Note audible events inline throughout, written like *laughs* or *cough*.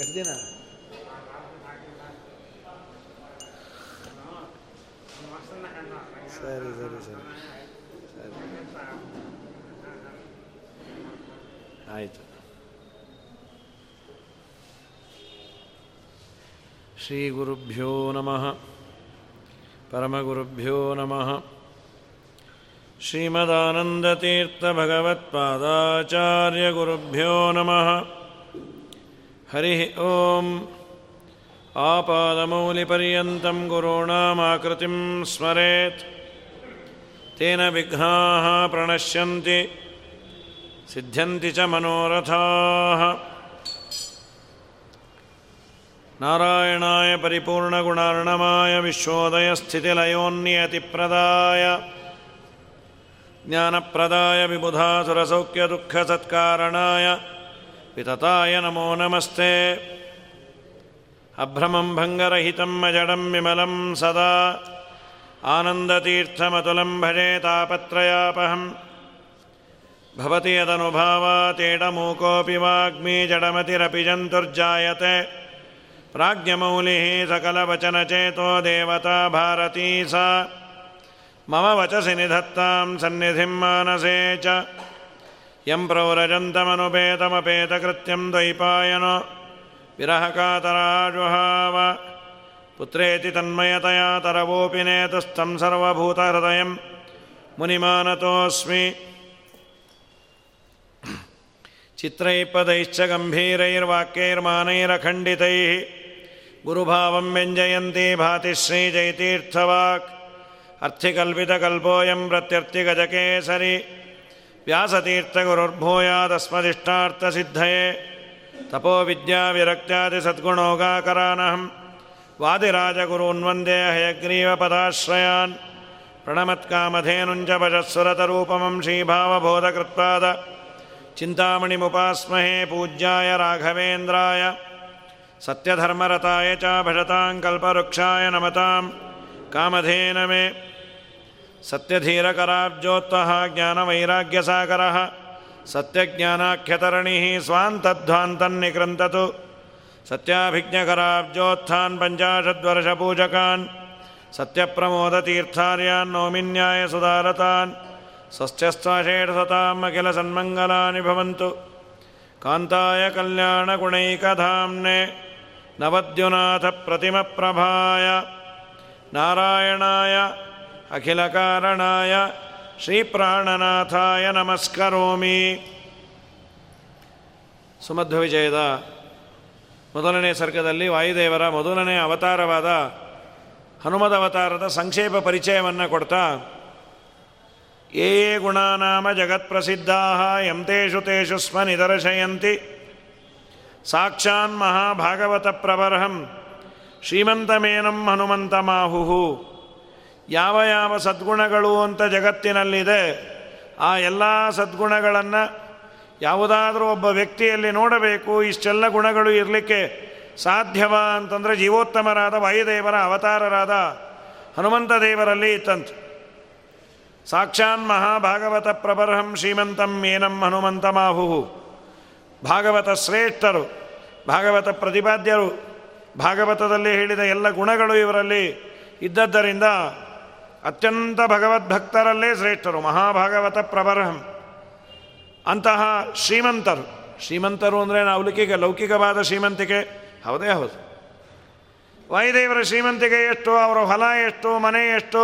ಎಷ್ಟು ದಿನ ಸರಿ ಸರಿ ಸರಿ ಸರಿ ಆಯಿತು ಶ್ರೀ ಗುರುಭ್ಯೋ ನಮಃ ಪರಮಗುರುಭ್ಯೋ ನಮಃ श्रीमदानन्दतीर्थभगवत्पादाचार्यगुरुभ्यो नमः हरिः ॐ आपादमौलिपर्यन्तं गुरूणामाकृतिं स्मरेत् तेन विघ्नाः प्रणश्यन्ति सिद्ध्यन्ति च मनोरथाः नारायणाय परिपूर्णगुणार्णमाय विश्वोदयस्थितिलयोन्नियतिप्रदाय ज्ञानप्रदाय विबुधासुरसौख्यदुःखसत्कारणाय वितताय नमो नमस्ते। अभ्रमं भङ्गरहितं अजडं विमलं सदा। आनन्दतीर्थमतुलं भजे तापत्रयापहं भवति यदनुभावातेडमूकोऽपि वाग्मी जडमतिरपि जन्तुर्जायते। प्राज्ञमौलिः सकलवचनचेतो देवता भारती सा मम वचसि निधत्तां सन्निधिं मानसे च। यं प्रौरजन्तमनुपेतमपेतकृत्यं द्वैपायनो। विरहकातराजुहाव। पुत्रेति तन्मयतया तरवोऽपि नेतस्थं सर्वभूतहृदयं। मुनिमानतोऽस्मि। चित्रैपदैश्च गम्भीरैर्वाक्यैर्मानैरखण्डितैः। गुरुभावं व्यञ्जयन्ती भाति श्रीजयतीर्थवाक्। अर्थिकल्पितकल्पोऽयं प्रत्यर्थिगजकेसरि व्यासतीर्थगुरुर्भूयादस्मदिष्टार्थसिद्धये। तपोविद्याविरक्त्यादिसद्गुणोगाकरानहं वादिराजगुरून्वन्दे हयग्रीवपदाश्रयान् प्रणमत्कामधेनुञ्च भजस्सुरतरूपमं श्रीभावबोधकृत्पाद। चिन्तामणिमुपास्महे पूज्याय राघवेन्द्राय। सत्यधर्मरताय च भजतां कल्पवृक्षाय नमतां ಸತ್ಯಧೀರಕರಾಬ್ಜೋತ್ತಃ ಜ್ಞಾನವೈರಾಗ್ಯಸಾಗರಃ ಸತ್ಯಜ್ಞಾನಾಖ್ಯತರಣಿ ಸ್ವಾಂತಧ್ವಾಂತನ್ನಿಕೃಂತತು ಸತ್ಯಾಭಿಜ್ಞಕರಾಬ್ಜೋತ್ಥಾನ್ ಪಂಚಾಶದ್ವರ್ಷಪೂಜಕಾನ್ ಸತ್ಯಪ್ರಮೋದತೀರ್ಥಾರ್ಯಾನ್ ನೌಮಿನ್ಯಾಯ ಸುಧಾರತಾನ್ ಸ್ವಸ್ಥ್ಯಸ್ವಾಶೇಷತಾಂ ಅಖಿಲ ಸನ್ಮಂಗಲಾನಿ ಭವಂತು ಕಾಂತಾಯ ಕಲ್ಯಾಣಗುಣೈಕಧಾಮ್ನೆ ನವದ್ಯುನಾಥ ಪ್ರತಿಮಪ್ರಭಾಯ ನಾರಾಯಣಾಯ ಅಖಿಲಕಾರಣಾಯ ಶ್ರೀಪ್ರಾಣನಾಥಾಯ ನಮಸ್ಕರೋಮಿ ಸುಮಧ್ವ ವಿಜಯದ ಮೊದಲನೇ ಸರ್ಗದಲ್ಲಿ ವಾಯುದೇವರ ಮೊದಲನೇ ಅವತಾರವಾದ ಹನುಮದ ಅವತಾರದ ಸಂಕ್ಷೇಪ ಪರಿಚಯವನ್ನು ಕೊಡ್ತಾ ಯೇ ಗುಣಾನಾಮ ಜಗತ್ಪ್ರಸಿದ್ಧಾ ಎಂ ತೇಷು ಸ್ಮ ನಿದರ್ಶಯಂತಿ, ಸಾಕ್ಷಾನ್ ಮಹಾಭಾಗವತ ಪ್ರಬರ್ಹಂ ಶ್ರೀಮಂತಮೇನಂ ಹನುಮಂತಮಾಹು ಯಾವ ಯಾವ ಸದ್ಗುಣಗಳು ಅಂತ ಜಗತ್ತಿನಲ್ಲಿದೆ, ಆ ಎಲ್ಲ ಸದ್ಗುಣಗಳನ್ನು ಯಾವುದಾದ್ರೂ ಒಬ್ಬ ವ್ಯಕ್ತಿಯಲ್ಲಿ ನೋಡಬೇಕು, ಇಷ್ಟೆಲ್ಲ ಗುಣಗಳು ಇರಲಿಕ್ಕೆ ಸಾಧ್ಯವ ಅಂತಂದರೆ ಜೀವೋತ್ತಮರಾದ ವಾಯುದೇವರ ಅವತಾರರಾದ ಹನುಮಂತ ದೇವರಲ್ಲಿ ಇತ್ತಂತೆ. ಸಾಕ್ಷಾನ್ ಮಹಾಭಾಗವತ ಪ್ರಬರ್ಹಂ ಶ್ರೀಮಂತಂ ಏನಂ ಹನುಮಂತ ಮಾಹು ಭಾಗವತ ಶ್ರೇಷ್ಠರು, ಭಾಗವತ ಪ್ರತಿಪಾದ್ಯರು, ಭಾಗವತದಲ್ಲಿ ಹೇಳಿದ ಎಲ್ಲ ಗುಣಗಳು ಇವರಲ್ಲಿ ಇದ್ದದ್ದರಿಂದ ಅತ್ಯಂತ ಭಗವದ್ಭಕ್ತರಲ್ಲೇ ಶ್ರೇಷ್ಠರು, ಮಹಾಭಾಗವತ ಪ್ರಬರಹಂ. ಅಂತಹ ಶ್ರೀಮಂತರು ಶ್ರೀಮಂತರು ಅಂದರೆ ನಾವು ಲೌಕಿಕ, ಲೌಕಿಕವಾದ ಶ್ರೀಮಂತಿಕೆ? ಹೌದೇ ಹೌದು. ವಾಯುದೇವರ ಶ್ರೀಮಂತಿಕೆ ಎಷ್ಟು, ಅವರ ಹೊಲ ಎಷ್ಟು, ಮನೆ ಎಷ್ಟು?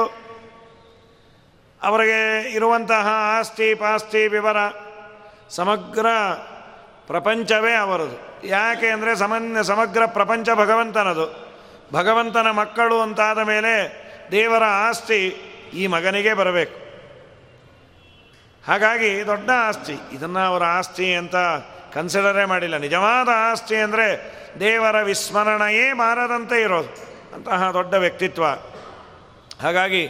ಅವರಿಗೆ ಇರುವಂತಹ ಆಸ್ತಿ, ಪಾಸ್ತಿ, ವಿವರ ಸಮಗ್ರ ಪ್ರಪಂಚವೇ ಅವರದು. ಯಾಕೆ ಅಂದರೆ ಸಮನ್ಯ, ಸಮಗ್ರ ಪ್ರಪಂಚ ಭಗವಂತನದು. ಭಗವಂತನ ಮಕ್ಕಳು ಅಂತಾದ ಮೇಲೆ ದೇವರ ಆಸ್ತಿ ಈ ಮಗನಿಗೆ ಬರಬೇಕು. ಹಾಗಾಗಿ ದೊಡ್ಡ ಆಸ್ತಿ. ಇದನ್ನು ಅವರ ಆಸ್ತಿ ಅಂತ ಕನ್ಸಿಡರೇ ಮಾಡಿಲ್ಲ. ನಿಜವಾದ ಆಸ್ತಿ ಅಂದರೆ ದೇವರ ವಿಸ್ಮರಣೆಯೇ ಮಾರದಂತೆ ಇರೋದು. ಅಂತಹ ದೊಡ್ಡ ವ್ಯಕ್ತಿತ್ವ. ಹಾಗಾಗಿ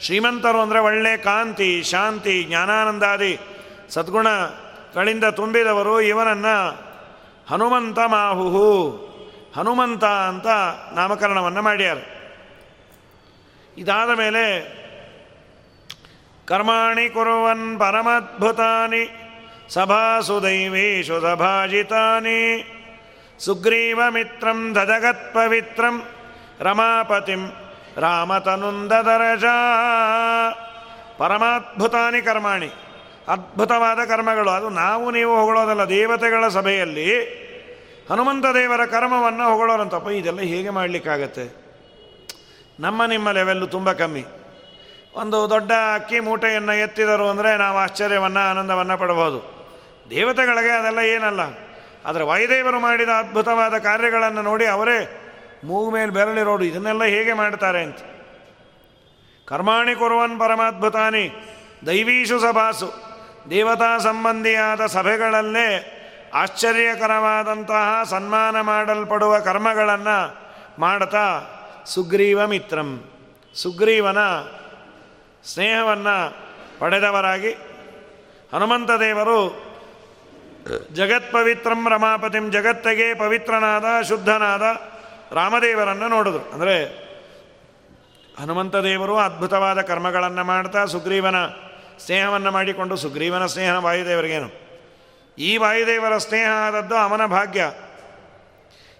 ಶ್ರೀಮಂತರು ಅಂದರೆ ಒಳ್ಳೆ ಕಾಂತಿ, ಶಾಂತಿ, ಜ್ಞಾನಾನಂದಾದಿ ಸದ್ಗುಣಗಳಿಂದ ತುಂಬಿದವರು ಇವನನ್ನು ಹನುಮಂತ ಮಾಹುಹು. ಹನುಮಂತ ಅಂತ ನಾಮಕರಣವನ್ನು ಮಾಡ್ಯಾರ. ಇದಾದ ಮೇಲೆ ಕರ್ಮಾಣಿ ಕುರುವನ್ ಪರಮದ್ಭುತಾನಿ, ಸಭಾಸು ದೈವೇಶು ಸಭಾಜಿತಾನಿ ಸುಗ್ರೀವಮಿತ್ರಂ ದಜಗತ್ಪವಿತ್ರಂ ರಮಾಪತಿಂ ರಾಮತನುಂದರಜ ಪರಮಾದ್ಭುತಾನಿ ಕರ್ಮಾಣಿ, ಅದ್ಭುತವಾದ ಕರ್ಮಗಳು. ಅದು ನಾವು ನೀವು ಹೊಗಳೋದಲ್ಲ, ದೇವತೆಗಳ ಸಭೆಯಲ್ಲಿ ಹನುಮಂತ ದೇವರ ಕರ್ಮವನ್ನು ಹೊಗಳೋರಂತಪ್ಪ. ಇದೆಲ್ಲ ಹೇಗೆ ಮಾಡಲಿಕ್ಕಾಗತ್ತೆ? ನಮ್ಮ ನಿಮ್ಮ ಲೆವೆಲ್ಲು ತುಂಬ ಕಮ್ಮಿ. ಒಂದು ದೊಡ್ಡ ಅಕ್ಕಿ ಮೂಟೆಯನ್ನು ಎತ್ತಿದರು ಅಂದರೆ ನಾವು ಆಶ್ಚರ್ಯವನ್ನು, ಆನಂದವನ್ನು ಪಡಬಹುದು. ದೇವತೆಗಳಿಗೆ ಅದೆಲ್ಲ ಏನಲ್ಲ. ಆದರೆ ವಾಯುದೇವರು ಮಾಡಿದ ಅದ್ಭುತವಾದ ಕಾರ್ಯಗಳನ್ನು ನೋಡಿ ಅವರೇ ಮೂಗು ಮೇಲೆ ಬೆರಳಿರೋಡು ಇದನ್ನೆಲ್ಲ ಹೇಗೆ ಮಾಡ್ತಾರೆ ಅಂತ. ಕರ್ಮಾಣಿ ಕೊರುವನ್ ಪರಮಾದ್ಭುತಾನಿ, ದೈವೀಶು ಸಭಾಸು. ದೇವತಾ ಸಂಬಂಧಿಯಾದ ಸಭೆಗಳಲ್ಲೇ ಆಶ್ಚರ್ಯಕರವಾದಂತಹ ಸನ್ಮಾನ ಮಾಡಲ್ಪಡುವ ಕರ್ಮಗಳನ್ನು ಮಾಡ್ತಾ ಸುಗ್ರೀವ ಮಿತ್ರಂ ಸುಗ್ರೀವನ ಸ್ನೇಹವನ್ನು ಪಡೆದವರಾಗಿ ಹನುಮಂತ ದೇವರು ಜಗತ್ಪವಿತ್ರಂ ರಮಾಪತಿಂ ಜಗತ್ತಗೆ ಪವಿತ್ರನಾದ, ಶುದ್ಧನಾದ ರಾಮದೇವರನ್ನು ನೋಡಿದ್ರು ಅಂದರೆ ಹನುಮಂತ ದೇವರು ಅದ್ಭುತವಾದ ಕರ್ಮಗಳನ್ನು ಮಾಡ್ತಾ ಸುಗ್ರೀವನ ಸ್ನೇಹವನ್ನು ಮಾಡಿಕೊಂಡು ಸುಗ್ರೀವನ ಸ್ನೇಹ ವಾಯುದೇವರಿಗೇನು? ಈ ವಾಯುದೇವರ ಸ್ನೇಹ ಆದದ್ದು ಅವನ ಭಾಗ್ಯ.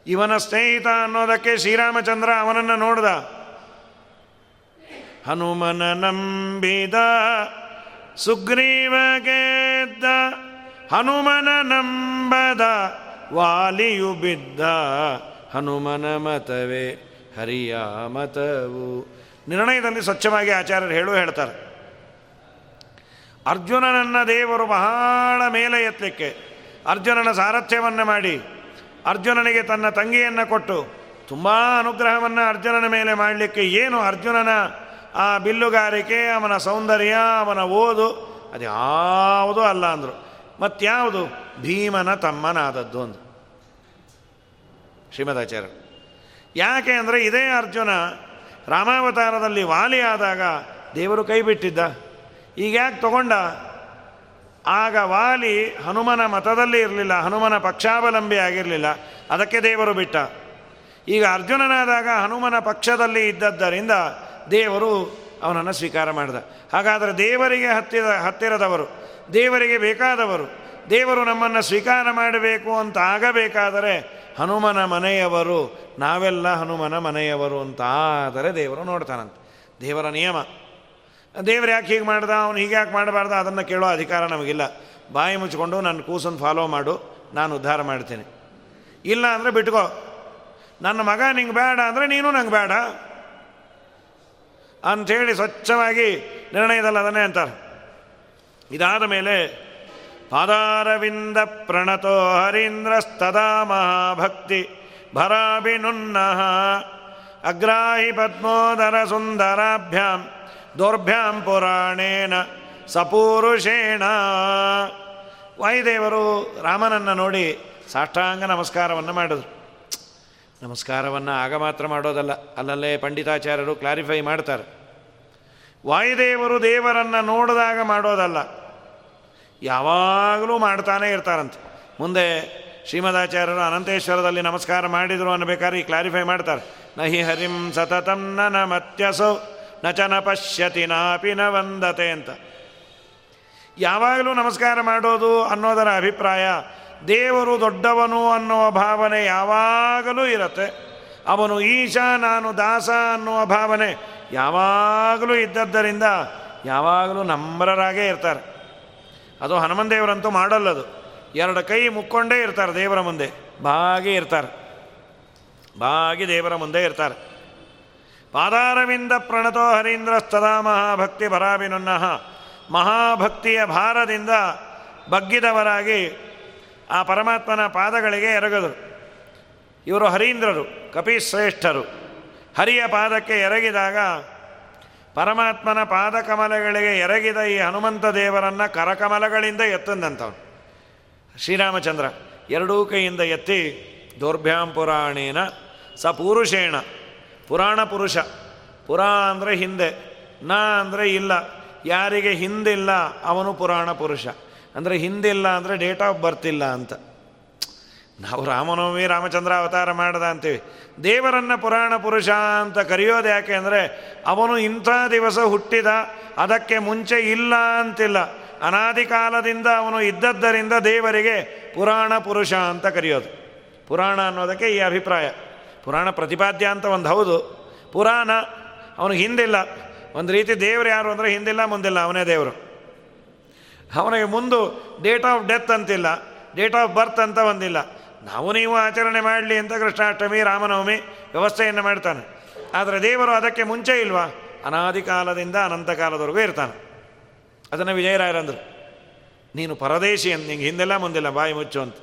ಇವನ ಸ್ನೇಹಿತ ಅನ್ನೋದಕ್ಕೆ ಶ್ರೀರಾಮಚಂದ್ರ ಅವನನ್ನು ನೋಡ್ದ. ಹನುಮನ ನಂಬಿದ ಸುಗ್ರೀವ ಗೆದ್ದ ಹನುಮನ ನಂಬದ, ವಾಲಿಯು ಬಿದ್ದ. ಹನುಮನ ಮತವೇ ಹರಿಯ ಮತವು. ನಿರ್ಣಯದಲ್ಲಿ ಸ್ವಚ್ಛವಾಗಿ ಆಚಾರ್ಯರು ಹೇಳು ಹೇಳ್ತಾರೆ. ಅರ್ಜುನನನ್ನ ದೇವರು ಬಹಳ ಮೇಲೆ ಎತ್ತಲಿಕ್ಕೆ, ಅರ್ಜುನನ ಸಾರಥ್ಯವನ್ನು ಮಾಡಿ ಅರ್ಜುನನಿಗೆ ತನ್ನ ತಂಗಿಯನ್ನು ಕೊಟ್ಟು ತುಂಬ ಅನುಗ್ರಹವನ್ನು ಅರ್ಜುನನ ಮೇಲೆ ಮಾಡಲಿಕ್ಕೆ ಏನು ಅರ್ಜುನನ ಆ ಬಿಲ್ಲುಗಾರಿಕೆ, ಅವನ ಸೌಂದರ್ಯ, ಅವನ ಓದು ಅದು ಯಾವುದೂ ಅಲ್ಲ ಅಂದರು. ಮತ್ಯಾವುದು ಭೀಮನ ತಮ್ಮನಾದದ್ದು ಅಂದು ಶ್ರೀಮದಾಚಾರ್ಯ ಯಾಕೆ ಅಂದರೆ ಇದೇ ಅರ್ಜುನ ರಾಮಾವತಾರದಲ್ಲಿ ವಾಲಿಯಾದಾಗ ದೇವರು ಕೈ ಬಿಟ್ಟಿದ್ದ. ಈಗ ಯಾಕೆ ತಗೊಂಡ? ಆಗ ವಾಲಿ ಹನುಮನ ಮತದಲ್ಲಿ ಇರಲಿಲ್ಲ, ಹನುಮನ ಪಕ್ಷಾವಲಂಬಿ ಆಗಿರಲಿಲ್ಲ. ಅದಕ್ಕೆ ದೇವರು ಬಿಟ್ಟ. ಈಗ ಅರ್ಜುನನಾದಾಗ ಹನುಮನ ಪಕ್ಷದಲ್ಲಿ ಇದ್ದದ್ದರಿಂದ ದೇವರು ಅವನನ್ನು ಸ್ವೀಕಾರ ಮಾಡಿದ. ಹಾಗಾದರೆ ದೇವರಿಗೆ ಹತ್ತಿರ ಹತ್ತಿರದವರು, ದೇವರಿಗೆ ಬೇಕಾದವರು, ದೇವರು ನಮ್ಮನ್ನು ಸ್ವೀಕಾರ ಮಾಡಬೇಕು ಅಂತ ಆಗಬೇಕಾದರೆ ಹನುಮನ ಮನೆಯವರು, ನಾವೆಲ್ಲ ಹನುಮನ ಮನೆಯವರು ಅಂತ ಆದರೆ ದೇವರು ನೋಡ್ತಾನಂತೆ. ದೇವರ ನಿಯಮ. ದೇವ್ರು ಯಾಕೆ ಹೀಗೆ ಮಾಡ್ದ? ಅವನು ಹೀಗೆ ಯಾಕೆ ಮಾಡಬಾರ್ದ? ಅದನ್ನು ಕೇಳೋ ಅಧಿಕಾರ ನಮಗಿಲ್ಲ. ಬಾಯಿ ಮುಚ್ಕೊಂಡು ನನ್ನ ಕೂಸನ್ನು ಫಾಲೋ ಮಾಡು. ನಾನು ಉದ್ಧಾರ ಮಾಡ್ತೀನಿ. ಇಲ್ಲ ಅಂದರೆ ಬಿಟ್ಕೋ. ನನ್ನ ಮಗ ನಿಂಗೆ ಬೇಡ ಅಂದರೆ ನೀನು ನಂಗೆ ಬೇಡ ಅಂಥೇಳಿ ಸ್ವಚ್ಛವಾಗಿ ನಿರ್ಣಯದಲ್ಲ ಅದನ್ನೇ ಅಂತಾರೆ. ಇದಾದ ಮೇಲೆ ಪಾದಾರವಿಂದ ಪ್ರಣತೋ ಹರೀಂದ್ರಸ್ತದಾ ಮಹಾಭಕ್ತಿ ಭರಾಭಿನುನ್ನಃ ಅಗ್ರಾಹಿ ಪದ್ಮೋದರ ಸುಂದರಾಭ್ಯಾಂ ದೌರ್ಭ್ಯಾಂ ಪುರಾಣೇನ ಸಪೂರುಷೇಣ. ವಾಯುದೇವರು ರಾಮನನ್ನು ನೋಡಿ ಸಾಷ್ಟಾಂಗ ನಮಸ್ಕಾರವನ್ನು ಮಾಡಿದ್ರು. ನಮಸ್ಕಾರವನ್ನು ಆಗ ಮಾತ್ರ ಮಾಡೋದಲ್ಲ, ಅಲ್ಲಲ್ಲೇ ಪಂಡಿತಾಚಾರ್ಯರು ಕ್ಲಾರಿಫೈ ಮಾಡ್ತಾರೆ. ವಾಯುದೇವರು ದೇವರನ್ನು ನೋಡಿದಾಗ ಮಾಡೋದಲ್ಲ, ಯಾವಾಗಲೂ ಮಾಡ್ತಾನೆ ಇರ್ತಾರಂತೆ. ಮುಂದೆ ಶ್ರೀಮದಾಚಾರ್ಯರು ಅನಂತೇಶ್ವರದಲ್ಲಿ ನಮಸ್ಕಾರ ಮಾಡಿದರು ಅನ್ನಬೇಕಾದ್ರೆ ಈ ಕ್ಲಾರಿಫೈ ಮಾಡ್ತಾರೆ. ನಹಿ ಹರಿಂ ಸತತಂ ನ ಮತ್ಯಸೋ ನ ಚ ನ ಪಶ್ಯತಿ ನಾಪಿ ನ ವಂದತೆ ಅಂತ. ಯಾವಾಗಲೂ ನಮಸ್ಕಾರ ಮಾಡೋದು ಅನ್ನೋದರ ಅಭಿಪ್ರಾಯ, ದೇವರು ದೊಡ್ಡವನು ಅನ್ನುವ ಭಾವನೆ ಯಾವಾಗಲೂ ಇರುತ್ತೆ. ಅವನು ಈಶ, ನಾನು ದಾಸ ಅನ್ನುವ ಭಾವನೆ ಯಾವಾಗಲೂ ಇದ್ದದ್ದರಿಂದ ಯಾವಾಗಲೂ ನಮ್ರರಾಗೇ ಇರ್ತಾರೆ. ಅದು ಹನುಮನ್ ದೇವರಂತೂ ಮಾಡಲ್ಲದು ಎರಡು ಕೈ ಮುಕ್ಕೊಂಡೇ ಇರ್ತಾರೆ ದೇವರ ಮುಂದೆ, ಬಾಗಿ ಇರ್ತಾರೆ. ಬಾಗಿ ದೇವರ ಮುಂದೆ ಇರ್ತಾರೆ. ಪಾದಾರವಿಂದ ಪ್ರಣತೋ ಹರೀಂದ್ರ ಸ್ತದಾ ಮಹಾಭಕ್ತಿ ಭರಾಭಿನುನ್ನಃ ಮಹಾಭಕ್ತಿಯ ಭಾರದಿಂದ ಬಗ್ಗಿದವರಾಗಿ ಆ ಪರಮಾತ್ಮನ ಪಾದಗಳಿಗೆ ಎರಗದರು ಇವರು ಹರೀಂದ್ರರು, ಕಪಿಶ್ರೇಷ್ಠರು. ಹರಿಯ ಪಾದಕ್ಕೆ ಎರಗಿದಾಗ ಪರಮಾತ್ಮನ ಪಾದಕಮಲಗಳಿಗೆ ಎರಗಿದ ಈ ಹನುಮಂತ ದೇವರನ್ನು ಕರಕಮಲಗಳಿಂದ ಎತ್ತಂದಂಥವ್ರು ಶ್ರೀರಾಮಚಂದ್ರ ಎರಡೂ ಕೈಯಿಂದ ಎತ್ತಿ ದೌರ್ಭ್ಯಾಂಪುರಾಣೇನ ಸ ಪೂರುಷೇಣ ಪುರಾಣ ಪುರುಷ. ಪುರಾ ಅಂದರೆ ಹಿಂದೆ, ನ ಅಂದರೆ ಇಲ್ಲ. ಯಾರಿಗೆ ಹಿಂದಿಲ್ಲ, ಅವನು ಪುರಾಣ ಪುರುಷ. ಅಂದರೆ ಹಿಂದಿಲ್ಲ ಅಂದರೆ ಡೇಟ್ ಆಫ್ ಬರ್ತ್ ಇಲ್ಲ ಅಂತ. ನಾವು ರಾಮನವಮಿ, ರಾಮಚಂದ್ರ ಅವತಾರ ಮಾಡದ ಅಂತೀವಿ. ದೇವರನ್ನ ಪುರಾಣ ಪುರುಷ ಅಂತ ಕರೆಯೋದು ಯಾಕೆ ಅಂದರೆ, ಅವನು ಇಂಥ ದಿವಸ ಹುಟ್ಟಿದ, ಅದಕ್ಕೆ ಮುಂಚೆ ಇಲ್ಲ ಅಂತಿಲ್ಲ. ಅನಾದಿ ಕಾಲದಿಂದ ಅವನು ಇದ್ದದ್ದರಿಂದ ದೇವರಿಗೆ ಪುರಾಣ ಪುರುಷ ಅಂತ ಕರೆಯೋದು. ಪುರಾಣ ಅನ್ನೋದಕ್ಕೆ ಈ ಅಭಿಪ್ರಾಯ. ಪುರಾಣ ಪ್ರತಿಪಾದ್ಯ ಅಂತ ಒಂದು ಹೌದು. ಪುರಾಣ ಅವನಿಗೆ ಹಿಂದಿಲ್ಲ. ಒಂದು ರೀತಿ ದೇವರು ಯಾರು ಅಂದರೆ ಹಿಂದಿಲ್ಲ, ಮುಂದಿಲ್ಲ, ಅವನೇ ದೇವರು. ಅವನಿಗೆ ಮುಂದು ಡೇಟ್ ಆಫ್ ಡೆತ್ ಅಂತಿಲ್ಲ ಡೇಟ್ ಆಫ್ ಬರ್ತ್ ಅಂತ ಒಂದಿಲ್ಲ. ನಾವು ನೀವು ಆಚರಣೆ ಮಾಡಲಿ ಅಂತ ಕೃಷ್ಣಾಷ್ಟಮಿ, ರಾಮನವಮಿ ವ್ಯವಸ್ಥೆಯನ್ನು ಮಾಡ್ತಾನೆ. ಆದರೆ ದೇವರು ಅದಕ್ಕೆ ಮುಂಚೆ ಇಲ್ವಾ? ಅನಾದಿ ಕಾಲದಿಂದ ಅನಂತ ಕಾಲದವರೆಗೂ ಇರ್ತಾನೆ. ಅದನ್ನು ವಿಜಯರಾಯರಂದರು ನೀನು ಪರದೇಶಿ ಅಂತ, ನಿಂಗೆ ಹಿಂದೆಲ್ಲ, ಮುಂದಿಲ್ಲ, ಬಾಯಿ ಮುಚ್ಚು ಅಂತ.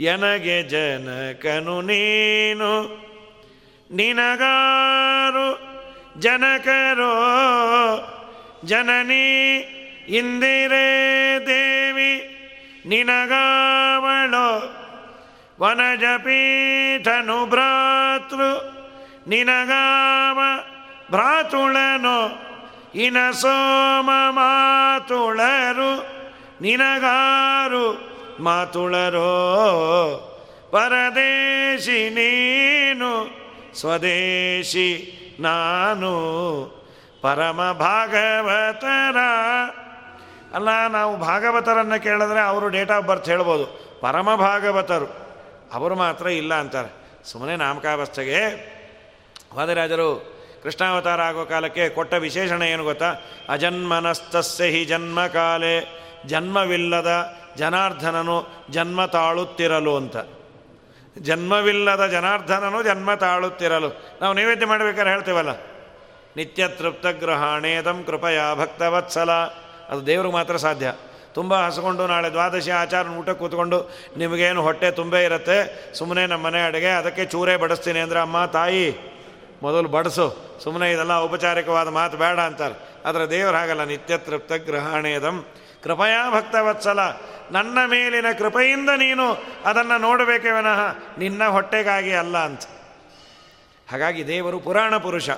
ಎನಗೆ ಜನಕನು ನೀನು ನಿನಗಾರು ಜನಕರೋ ಜನನಿ ಇಂದಿರೇ ದೇವಿ ನಿನಗಾವಳು ವನಜಪೀಠನು ಭ್ರಾತೃ ನಿನಗಾವ ಭ್ರಾತುಳನು ಇನ ಸೋಮ ಮಾತುಳರು ನಿನಗಾರು ಮಾತುಳರೋ ಪರದೇಶಿ ನೀನು ಸ್ವದೇಶಿ ನಾನು ಪರಮ ಭಾಗವತರ. ಅಲ್ಲ, ನಾವು ಭಾಗವತರನ್ನು ಕೇಳಿದ್ರೆ ಅವರು ಡೇಟ್ ಆಫ್ ಬರ್ತ್ ಹೇಳ್ಬೋದು. ಪರಮ ಭಾಗವತರು. ಅವರು ಮಾತ್ರ ಇಲ್ಲ ಅಂತಾರೆ. ಸುಮ್ಮನೆ ನಾಮಕಾವಸ್ಥೆಗೆ. ವಾದರಾಜರು, ಕೃಷ್ಣಾವತಾರ ಆಗೋ ಕಾಲಕ್ಕೆ ಕೊಟ್ಟ ವಿಶೇಷಣ ಏನು ಗೊತ್ತಾ? ಅಜನ್ಮನಸ್ತಸ್ಯ ಹಿ ಜನ್ಮ ಜನ್ಮವಿಲ್ಲದ ಜನಾರ್ಧನನು ಜನ್ಮ ತಾಳುತ್ತಿರಲು ಅಂತ. ಜನ್ಮವಿಲ್ಲದ ಜನಾರ್ದನನು ಜನ್ಮ ತಾಳುತ್ತಿರಲು. ನಾವು ನೈವೇದ್ಯ ಮಾಡಬೇಕಾದ್ರೆ ಹೇಳ್ತೇವಲ್ಲ? ನಿತ್ಯ ತೃಪ್ತ ಗ್ರಹಣೇದಂ ಕೃಪಯ ಭಕ್ತವತ್ಸಲ. ಅದು ದೇವ್ರಿಗೆ ಮಾತ್ರ ಸಾಧ್ಯ. ತುಂಬ ಹಸ್ಕೊಂಡು ನಾಳೆ ದ್ವಾದಶಿ ಆಚಾರ ಊಟ ಕೂತ್ಕೊಂಡು ನಿಮಗೇನು ಹೊಟ್ಟೆ ತುಂಬೇ ಇರುತ್ತೆ ಸುಮ್ಮನೆ ನಮ್ಮ ಮನೆ ಅಡುಗೆ, ಅದಕ್ಕೆ ಚೂರೇ ಬಡಿಸ್ತೀನಿ ಅಂದರೆ, ಅಮ್ಮ, ತಾಯಿ, ಮೊದಲು ಬಡಿಸು. ಸುಮ್ಮನೆ ಇದೆಲ್ಲ ಔಪಚಾರಿಕವಾದ ಮಾತು ಬೇಡ ಅಂತಾರೆ. ಆದರೆ ದೇವ್ರು ಹಾಗಲ್ಲ. ನಿತ್ಯ ತೃಪ್ತ ಗ್ರಹಣೇದಂ ಕೃಪಯಾ ಭಕ್ತವತ್ಸಲ. ನನ್ನ ಮೇಲಿನ ಕೃಪೆಯಿಂದ ನೀನು ಅದನ್ನು ನೋಡಬೇಕೇ ವಿನಃ ನಿನ್ನ ಹೊಟ್ಟೆಗಾಗಿ ಅಲ್ಲ ಅಂತ. ಹಾಗಾಗಿ ದೇವರು ಪುರಾಣ ಪುರುಷ.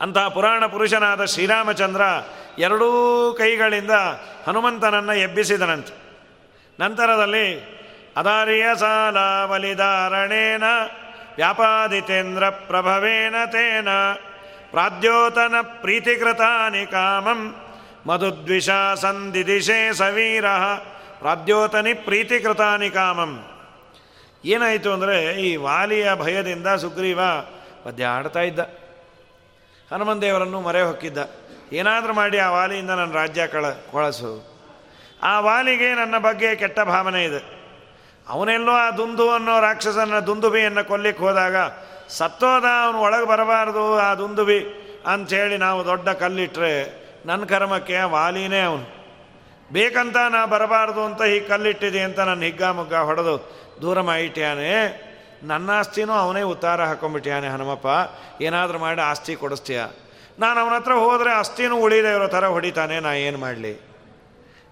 ಅಂತಹ ಪುರಾಣ ಪುರುಷನಾದ ಶ್ರೀರಾಮಚಂದ್ರ ಎರಡೂ ಕೈಗಳಿಂದ ಹನುಮಂತನನ್ನು ಎಬ್ಬಿಸಿದನಂತೆ. ನಂತರದಲ್ಲಿ ಅದಾರಿಯ ಸಾಲ ಬಲಿದಾರಣೇನ ವ್ಯಾಪಾದಿತೇಂದ್ರ ಪ್ರಭವೇನ ತೇನ, ಪ್ರಾದ್ಯೋತನ ಪ್ರೀತಿಕೃತಾನಿ ಕಾಮಂ ಮಧುದ್ವಿಷ ಸಂದಿದಿಶೇ ಸವೀರ ಪ್ರಾದ್ಯೋತನಿ ಪ್ರೀತಿಕೃತಾನಿ ಕಾಮಂ. ಏನಾಯಿತು ಅಂದರೆ ಈ ವಾಲಿಯ ಭಯದಿಂದ ಸುಗ್ರೀವ ಪದ್ಯ ಆಡ್ತಾ ಇದ್ದ. ಹನುಮಂದೇವರನ್ನು ಮೊರೆ ಹೊಕ್ಕಿದ್ದ. ಏನಾದರೂ ಮಾಡಿ ಆ ವಾಲಿಯಿಂದ ನನ್ನ ರಾಜ್ಯ ಕಳ ಕೊಳಸು. ಆ ವಾಲಿಗೆ ನನ್ನ ಬಗ್ಗೆ ಕೆಟ್ಟ ಭಾವನೆ ಇದೆ. ಅವನೆಲ್ಲೋ ಆ ದುಂದು ಅನ್ನೋ ರಾಕ್ಷಸನ ದುಂದುಬಿಯನ್ನು ಕೊಲ್ಲಿಕ್ಕೆ ಹೋದಾಗ ಸತ್ತೋದ, ಅವನು ಒಳಗೆ ಬರಬಾರ್ದು ಆ ದುಂದುಬಿ ಅಂಥೇಳಿ ನಾವು ದೊಡ್ಡ ಕಲ್ಲಿಟ್ಟರೆ ನನ್ನ ಕರ್ಮಕ್ಕೆ ವಾಲಿನೇ ಅವನು. ಬೇಕಂತ ನಾ ಬರಬಾರ್ದು ಅಂತ ಈ ಕಲ್ಲಿಟ್ಟಿದೆ ಅಂತ ನನ್ನ ಹಿಗ್ಗಾಮುಗ್ಗ ಹೊಡೆದು, ದೂರ ಮಾಡಿಟ್ಯಾನೆ ನನ್ನ ಆಸ್ತಿನೂ ಅವನೇ ಉತ್ತಾರ ಹಾಕೊಂಡ್ಬಿಟ್ಯಾನೆ ಹನುಮಪ್ಪ, ಏನಾದರೂ ಮಾಡಿ ಆಸ್ತಿ ಕೊಡಿಸ್ತೀಯ? ನಾನು ಅವನ ಹತ್ರ ಹೋದರೆ ಆಸ್ತಿನೂ ಉಳಿದೇ ಇರೋ ಥರ ಹೊಡಿತಾನೆ, ನಾ ಏನು ಮಾಡಲಿ?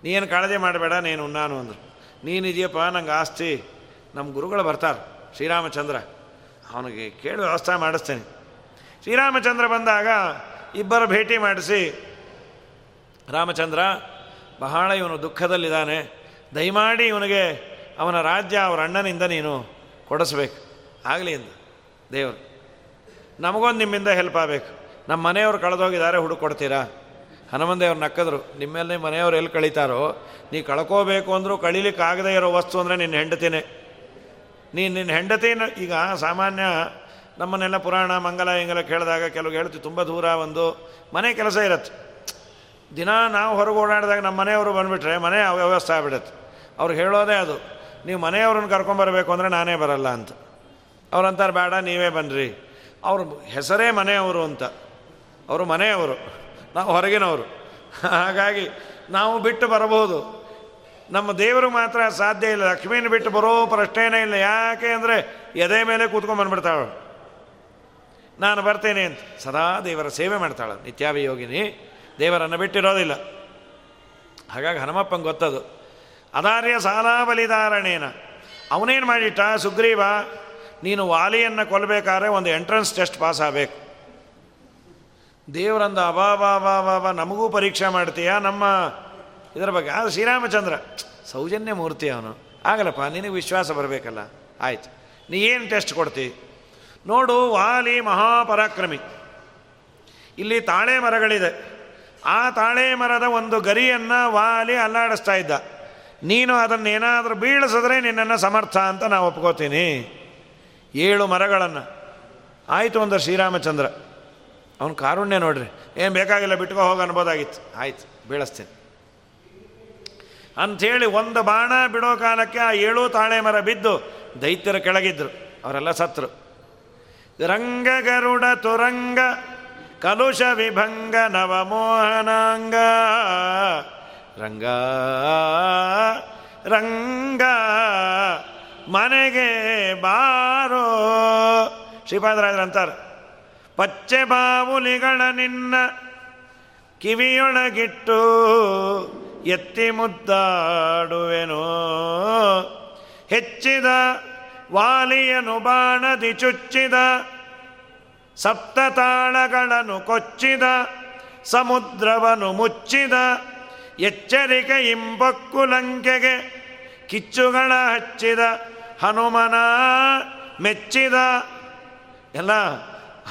ನೀನು ಕಾಳಜಿ ಮಾಡಬೇಡ, ನೀನು ನಾನು ಅಂದರು. ನೀನಿದೆಯಪ್ಪ ನಂಗೆ ಆಸ್ತಿ. ನಮ್ಮ ಗುರುಗಳು ಬರ್ತಾರೆ, ಶ್ರೀರಾಮಚಂದ್ರ. ಅವನಿಗೆ ಕೇಳಿ ವ್ಯವಸ್ಥೆ ಮಾಡಿಸ್ತೇನೆ. ಶ್ರೀರಾಮಚಂದ್ರ ಬಂದಾಗ ಇಬ್ಬರು ಭೇಟಿ ಮಾಡಿಸಿ ರಾಮಚಂದ್ರ ಬಹಳ ಇವನು ದುಃಖದಲ್ಲಿದ್ದಾನೆ. ದಯಮಾಡಿ ಇವನಿಗೆ ಅವನ ರಾಜ್ಯ ಅವರ ಅಣ್ಣನಿಂದ ನೀನು ಕೊಡಿಸ್ಬೇಕು. ಆಗಲಿ ಎಂದು ದೇವರು. ನಮಗೊಂದು ನಿಮ್ಮಿಂದ ಹೆಲ್ಪ್ ಆಗಬೇಕು. ನಮ್ಮ ಮನೆಯವ್ರು ಕಳೆದೋಗಿದ್ದಾರೆ ಹುಡುಕೊಡ್ತೀರಾ ಹನುಮಂದೇವ್ರು ನಕ್ಕದ್ರು, ನಿಮ್ಮೆಲ್ಲೇ ಮನೆಯವ್ರು ಎಲ್ಲಿ ಕಳೀತಾರೋ, ನೀ ಕಳ್ಕೋಬೇಕು ಅಂದರೂ ಕಳೀಲಿಕ್ಕೆ ಆಗದೇ ಇರೋ ವಸ್ತು ಅಂದರೆ ನಿನ್ನ ಹೆಂಡತಿನೇ. ನೀನು ನಿನ್ನ ಹೆಂಡತಿನ, ಈಗ ಸಾಮಾನ್ಯ ನಮ್ಮನ್ನೆಲ್ಲ ಪುರಾಣ, ಮಂಗಲ ಹಿಂಗೆಲ್ಲ ಕೇಳಿದಾಗ ಕೆಲವು ಹೇಳ್ತೀವಿ ತುಂಬ ದೂರ ಒಂದು ಮನೆ ಕೆಲಸ ಇರತ್ತೆ. ದಿನ ನಾವು ಹೊರಗೆ ಓಡಾಡಿದಾಗ ನಮ್ಮ ಮನೆಯವರು ಬಂದುಬಿಟ್ರೆ ಮನೆ ವ್ಯವಸ್ಥೆ ಆಗ್ಬಿಡುತ್ತೆ. ಅವ್ರು ಹೇಳೋದೇ ಅದು, ನೀವು ಮನೆಯವ್ರನ್ನ ಕರ್ಕೊಂಬರಬೇಕು ಅಂದರೆ ನಾನೇ ಬರಲ್ಲ ಅಂತ. ಅವ್ರಂತಾರೆ, ಬೇಡ, ನೀವೇ ಬನ್ನಿರಿ ಅವ್ರ ಹೆಸರೇ ಮನೆಯವರು ಅಂತ. ಅವರು ಮನೆಯವರು, ನಾವು ಹೊರಗಿನವರು. ಹಾಗಾಗಿ ನಾವು ಬಿಟ್ಟು ಬರಬಹುದು. ನಮ್ಮ ದೇವರು ಮಾತ್ರ ಸಾಧ್ಯ ಇಲ್ಲ. ಲಕ್ಷ್ಮೀನ ಬಿಟ್ಟು ಬರೋ ಪ್ರಶ್ನೆನೇ ಇಲ್ಲ. ಯಾಕೆ ಅಂದರೆ ಎದೆ ಮೇಲೆ ಕೂತ್ಕೊಂಡು ಬಂದ್ಬಿಡ್ತಾಳು ನಾನು ಬರ್ತೇನೆ ಅಂತ. ಸದಾ ದೇವರ ಸೇವೆ ಮಾಡ್ತಾಳೆ. ನಿತ್ಯಾಭಿಯೋಗಿನಿ. ದೇವರನ್ನು ಬಿಟ್ಟಿರೋದಿಲ್ಲ. ಹಾಗಾಗಿ ಹನುಮಪ್ಪಂಗೆ ಗೊತ್ತದು. ಅದಾರ್ಯ ಸಾಲ ಬಲಿದಾರಣೇನ ಅವನೇನು ಮಾಡಿಟ್ಟ? ಸುಗ್ರೀವ, ನೀನು ವಾಲಿಯನ್ನು ಕೊಲ್ಲಬೇಕಾದ್ರೆ ಒಂದು ಎಂಟ್ರೆನ್ಸ್ ಟೆಸ್ಟ್ ಪಾಸ್ ಆಗಬೇಕು. ದೇವರಂದ ಅಬಾಬಾಬಾಬಾಬಾ ನಮಗೂ ಪರೀಕ್ಷೆ ಮಾಡ್ತೀಯಾ? ನಮ್ಮ ಇದರ ಬಗ್ಗೆ. ಆದ್ರೆ ಶ್ರೀರಾಮಚಂದ್ರ ಸೌಜನ್ಯ ಮೂರ್ತಿ ಅವನು. ಆಗಲ್ಲಪ್ಪ ನಿನಗೆ ವಿಶ್ವಾಸ ಬರಬೇಕಲ್ಲ? ಆಯ್ತು. ನೀ ಏನು ಟೆಸ್ಟ್ ಕೊಡ್ತಿ? ನೋಡು, ವಾಲಿ ಮಹಾಪರಾಕ್ರಮಿ. ಇಲ್ಲಿ ತಾಳೆ ಮರಗಳಿದೆ. ಆ ತಾಳೆ ಮರದ ಒಂದು ಗರಿಯನ್ನು ವಾಲಿ ಅಲ್ಲಾಡಿಸ್ತಾ ಇದ್ದ. ನೀನು ಅದನ್ನೇನಾದರೂ ಬೀಳಿಸಿದ್ರೆ ನಿನ್ನನ್ನು ಸಮರ್ಥ ಅಂತ ನಾವು ಒಪ್ಕೋತೀನಿ. ಏಳು ಮರಗಳನ್ನು. ಆಯಿತು ಒಂದು ಶ್ರೀರಾಮಚಂದ್ರ. ಅವನು ಕಾರುಣ್ಯ ನೋಡ್ರಿ. ಏನು ಬೇಕಾಗಿಲ್ಲ, ಬಿಟ್ಕೋ ಹೋಗಿ ಅನ್ಬೋದಾಗಿತ್ತು. ಆಯ್ತು, ಬೀಳಿಸ್ತೀನಿ. ಅಂಥೇಳಿ ಒಂದು ಬಾಣ ಬಿಡೋ ಕಾಲಕ್ಕೆ ಆ ಏಳು ತಾಳೆ ಮರ ಬಿದ್ದು ದೈತ್ಯರ ಕೆಳಗಿದ್ರು. ಅವರೆಲ್ಲ ಸತ್ರು. ರಂಗ ಗರುಡ ತುರಂಗ ಕಲುಷ ವಿಭಂಗ ನವಮೋಹನಾಂಗ ರಂಗ ರಂಗ, ಮನೆಗೆ ಬಾರೋ. ಶ್ರೀಪಾದರಾಜರಂತಾರೆ ಪಚ್ಚೆ ಬಾವುಲಿಗಳ ನಿನ್ನ ಕಿವಿಯೊಳಗಿಟ್ಟು ಎತ್ತಿ ಮುದ್ದಾಡುವೆನೋ. ಹೆಚ್ಚಿದ ವಾಲಿಯನು ಬಾಣದಿ ಚುಚ್ಚಿದ ಸಪ್ತ ತಾಳಗಳನ್ನು ಕೊಚ್ಚಿದ, ಸಮುದ್ರವನ್ನು ಮುಚ್ಚಿದ, ಎಚ್ಚರಿಕೆ ಇಂಬಕ್ಕು ಲಂಕೆಗೆ, ಕಿಚ್ಚುಗಳ ಹಚ್ಚಿದ, ಹನುಮನ ಮೆಚ್ಚಿದ. ಎಲ್ಲ,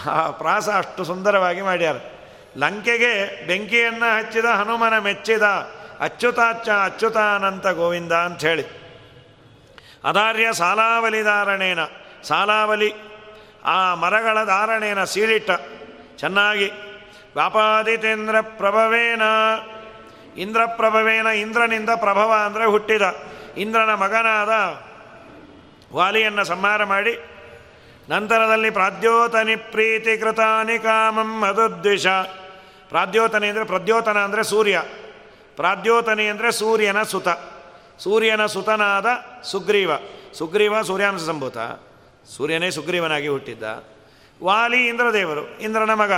ಆ ಪ್ರಾಸ ಅಷ್ಟು ಸುಂದರವಾಗಿ ಮಾಡ್ಯಾರ. ಲಂಕೆಗೆ ಬೆಂಕಿಯನ್ನು ಹಚ್ಚಿದ, ಹನುಮನ ಮೆಚ್ಚಿದ ಅಚ್ಯುತಾಚ್ಚ ಅಚ್ಯುತಾನಂತ ಗೋವಿಂದ ಅಂಥೇಳಿ. ಅದಾರ್ಯ ಸಾಲಾವಲಿ ಧಾರಣೇನ, ಸಾಲಾವಲಿ ಆ ಮರಗಳ ಧಾರಣೇನ ಸೀಳಿಟ್ಟ. ಚೆನ್ನಾಗಿ. ವ್ಯಾಪಾದಿತೇಂದ್ರ ಪ್ರಭವೇನ. ಇಂದ್ರಪ್ರಭವೇನ ಇಂದ್ರನಿಂದ ಪ್ರಭವ ಅಂದರೆ ಹುಟ್ಟಿದ. ಇಂದ್ರನ ಮಗನಾದ ವಾಲಿಯನ್ನು ಸಂಹಾರ ಮಾಡಿ. ನಂತರದಲ್ಲಿ ಪ್ರಾದ್ಯೋತನಿ ಪ್ರೀತಿ ಕೃತಾನಿ ಕಾಮಂ ಮಧುದ್ವಿಷ ಪ್ರಾದ್ಯೋತನಿ ಅಂದರೆ ಪ್ರದ್ಯೋತನ ಅಂದರೆ ಸೂರ್ಯ. ಪ್ರಾದ್ಯೋತನಿ ಅಂದರೆ ಸೂರ್ಯನ ಸುತ. ಸೂರ್ಯನ ಸುತನಾದ ಸುಗ್ರೀವ. ಸುಗ್ರೀವ ಸೂರ್ಯಾಂಶ ಸಂಭೂತ. ಸೂರ್ಯನೇ ಸುಗ್ರೀವನಾಗಿ ಹುಟ್ಟಿದ್ದ. ವಾಲಿ ಇಂದ್ರದೇವರು, ಇಂದ್ರನ ಮಗ.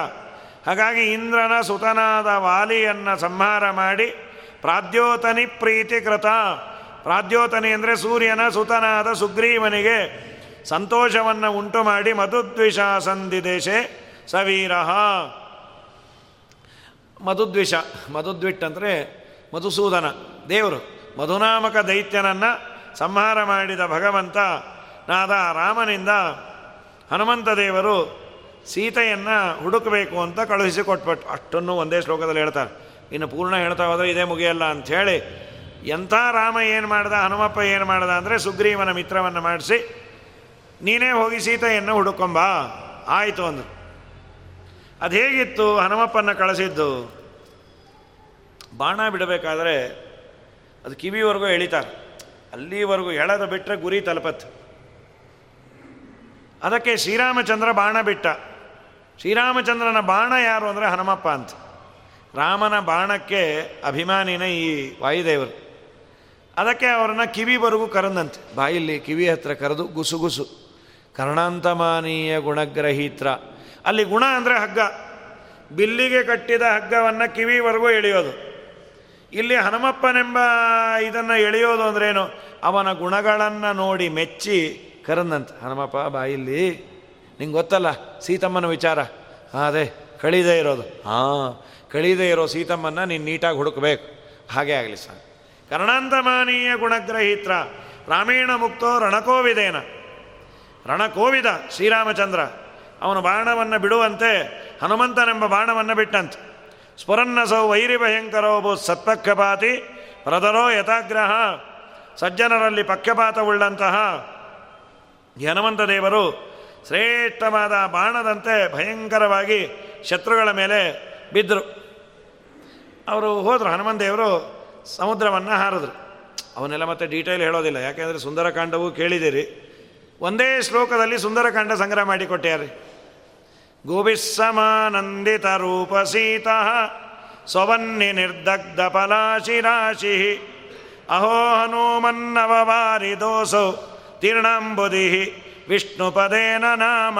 ಹಾಗಾಗಿ ಇಂದ್ರನ ಸುತನಾದ ವಾಲಿಯನ್ನು ಸಂಹಾರ ಮಾಡಿ ಪ್ರಾದ್ಯೋತನಿ ಪ್ರೀತಿಕೃತ. ಪ್ರಾದ್ಯೋತನಿ ಅಂದರೆ ಸೂರ್ಯನ ಸುತನಾದ ಸುಗ್ರೀವನಿಗೆ ಸಂತೋಷವನ್ನು ಉಂಟು ಮಾಡಿ ಮಧುದ್ವಿಷ ಸಂದಿದೇಶೆ ಸವೀರ. ಮಧುದ್ವಿಷ, ಮಧುದ್ವಿಟ್ ಅಂದರೆ ಮಧುಸೂದನ ದೇವರು, ಮಧುನಾಮಕ ದೈತ್ಯನನ್ನು ಸಂಹಾರ ಮಾಡಿದ ಭಗವಂತ ನಾದ ರಾಮನಿಂದ ಹನುಮಂತ ದೇವರು ಸೀತೆಯನ್ನು ಹುಡುಕಬೇಕು ಅಂತ ಕಳುಹಿಸಿಕೊಟ್ಬಿಟ್ಟು ಅಷ್ಟನ್ನು ಒಂದೇ ಶ್ಲೋಕದಲ್ಲಿ ಹೇಳ್ತಾರೆ. ಇನ್ನು ಪೂರ್ಣ ಹೇಳ್ತಾ ಹೋದರೆ ಇದೇ ಮುಗಿಯಲ್ಲ ಅಂಥೇಳಿ ಎಂಥ ರಾಮ ಏನು ಮಾಡ್ದ, ಹನುಮಪ್ಪ ಏನು ಮಾಡ್ದ ಅಂದರೆ ಸುಗ್ರೀವನ ಮಿತ್ರವನ್ನು ಮಾಡಿಸಿ, ನೀನೇ ಹೋಗಿ ಸೀತೆಯನ್ನು ಹುಡುಕೊಂಬ, ಆಯಿತು ಅಂದರು. ಅದು ಹೇಗಿತ್ತು? ಹನುಮಪ್ಪನ ಕಳಿಸಿದ್ದು. ಬಾಣ ಬಿಡಬೇಕಾದ್ರೆ ಅದು ಕಿವಿವರೆಗೂ ಎಳಿತಾರೆ. ಅಲ್ಲಿವರೆಗೂ ಎಳೆದು ಬಿಟ್ಟರೆ ಗುರಿ ತಲುಪತ್ತೆ. ಅದಕ್ಕೆ ಶ್ರೀರಾಮಚಂದ್ರ ಬಾಣ ಬಿಟ್ಟ. ಶ್ರೀರಾಮಚಂದ್ರನ ಬಾಣ ಯಾರು ಅಂದರೆ ಹನುಮಪ್ಪ ಅಂತ. ರಾಮನ ಬಾಣಕ್ಕೆ ಅಭಿಮಾನಿನ ಈ ವಾಯುದೇವರು. ಅದಕ್ಕೆ ಅವರನ್ನು ಕಿವಿವರೆಗೂ ಕರೆದಂತೆ. ಬಾಯಿಲ್ಲಿ ಕಿವಿ ಹತ್ರ ಕರೆದು ಗುಸುಗುಸು ಕರ್ಣಾಂತಮಾನೀಯ ಗುಣಗ್ರಹೀತ್ರ. ಅಲ್ಲಿ ಗುಣ ಅಂದರೆ ಹಗ್ಗ. ಬಿಲ್ಲಿಗೆ ಕಟ್ಟಿದ ಹಗ್ಗವನ್ನು ಕಿವಿವರೆಗೂ ಎಳೆಯೋದು. ಇಲ್ಲಿ ಹನುಮಪ್ಪನೆಂಬ ಇದನ್ನು ಎಳೆಯೋದು ಅಂದ್ರೇನು? ಅವನ ಗುಣಗಳನ್ನು ನೋಡಿ ಮೆಚ್ಚಿ ಕರಂದಂತ, ಹನುಮಪ್ಪ ಬಾಯಿಲ್ಲಿ, ನಿಂಗೆ ಗೊತ್ತಲ್ಲ ಸೀತಮ್ಮನ ವಿಚಾರ? ಅದೇ, ಕಳೀದೇ ಇರೋದು. ಹಾಂ, ಕಳೀದೇ ಇರೋ ಸೀತಮ್ಮನ ನೀನು ನೀಟಾಗಿ ಹುಡುಕಬೇಕು. ಹಾಗೆ ಆಗಲಿ ಸರ್ ಕರ್ಣಾಂತಮಾನೀಯ ಗುಣಗ್ರಹೀತ್ರ, ರಾಮೇಣ ಮುಕ್ತೋ ರಣಕೋವಿದೇನ. ರಣಕೋವಿದ ಶ್ರೀರಾಮಚಂದ್ರ, ಅವನು ಬಾಣವನ್ನು ಬಿಡುವಂತೆ ಹನುಮಂತನೆಂಬ ಬಾಣವನ್ನು ಬಿಟ್ಟಂತೆ. ಸ್ಫುರನ್ನಸೌ ವೈರಿ ಭಯಂಕರೋ ಸತ್ಪಕ್ಷಪಾತಿ, ಪ್ರದರೋ ಯಥಾಗ್ರಹ, ಸಜ್ಜನರಲ್ಲಿ ಪಕ್ಷಪಾತವುಳ್ಳಂತಹ ಹನುಮಂತ ದೇವರು ಶ್ರೇಷ್ಠವಾದ ಬಾಣದಂತೆ ಭಯಂಕರವಾಗಿ ಶತ್ರುಗಳ ಮೇಲೆ ಬಿದ್ದರು ಅವರು ಹೋದರು, ಹನುಮಂತ ದೇವರು ಸಮುದ್ರವನ್ನು ಹಾರಿದ್ರು. ಅವನ್ನೆಲ್ಲ ಮತ್ತೆ ಡೀಟೇಲ್ ಹೇಳೋದಿಲ್ಲ. ಯಾಕೆಂದರೆ ಸುಂದರಕಾಂಡವು ಕೇಳಿದಿರಿ ಒಂದೇ ಶ್ಲೋಕದಲ್ಲಿ ಸುಂದರಕಾಂಡ ಸಂಗ್ರಹ ಮಾಡಿಕೊಟ್ಟ್ಯಾರಿ ಗೋಭಿಸ್ಸಮಾನಂದಿತ ರೂಪ ಸೀತಾ ಸ್ವವನ್ನಿ ನಿರ್ದಗ್ಧ ಫಲಾಶಿ ರಾಶಿ. ಅಹೋ ಹನುಮನ್ನವವಾರಿ ದೋಸೌ. ತೀರ್ಣಾಂಬುದಿ ವಿಷ್ಣುಪದೇನ ನಾಮ.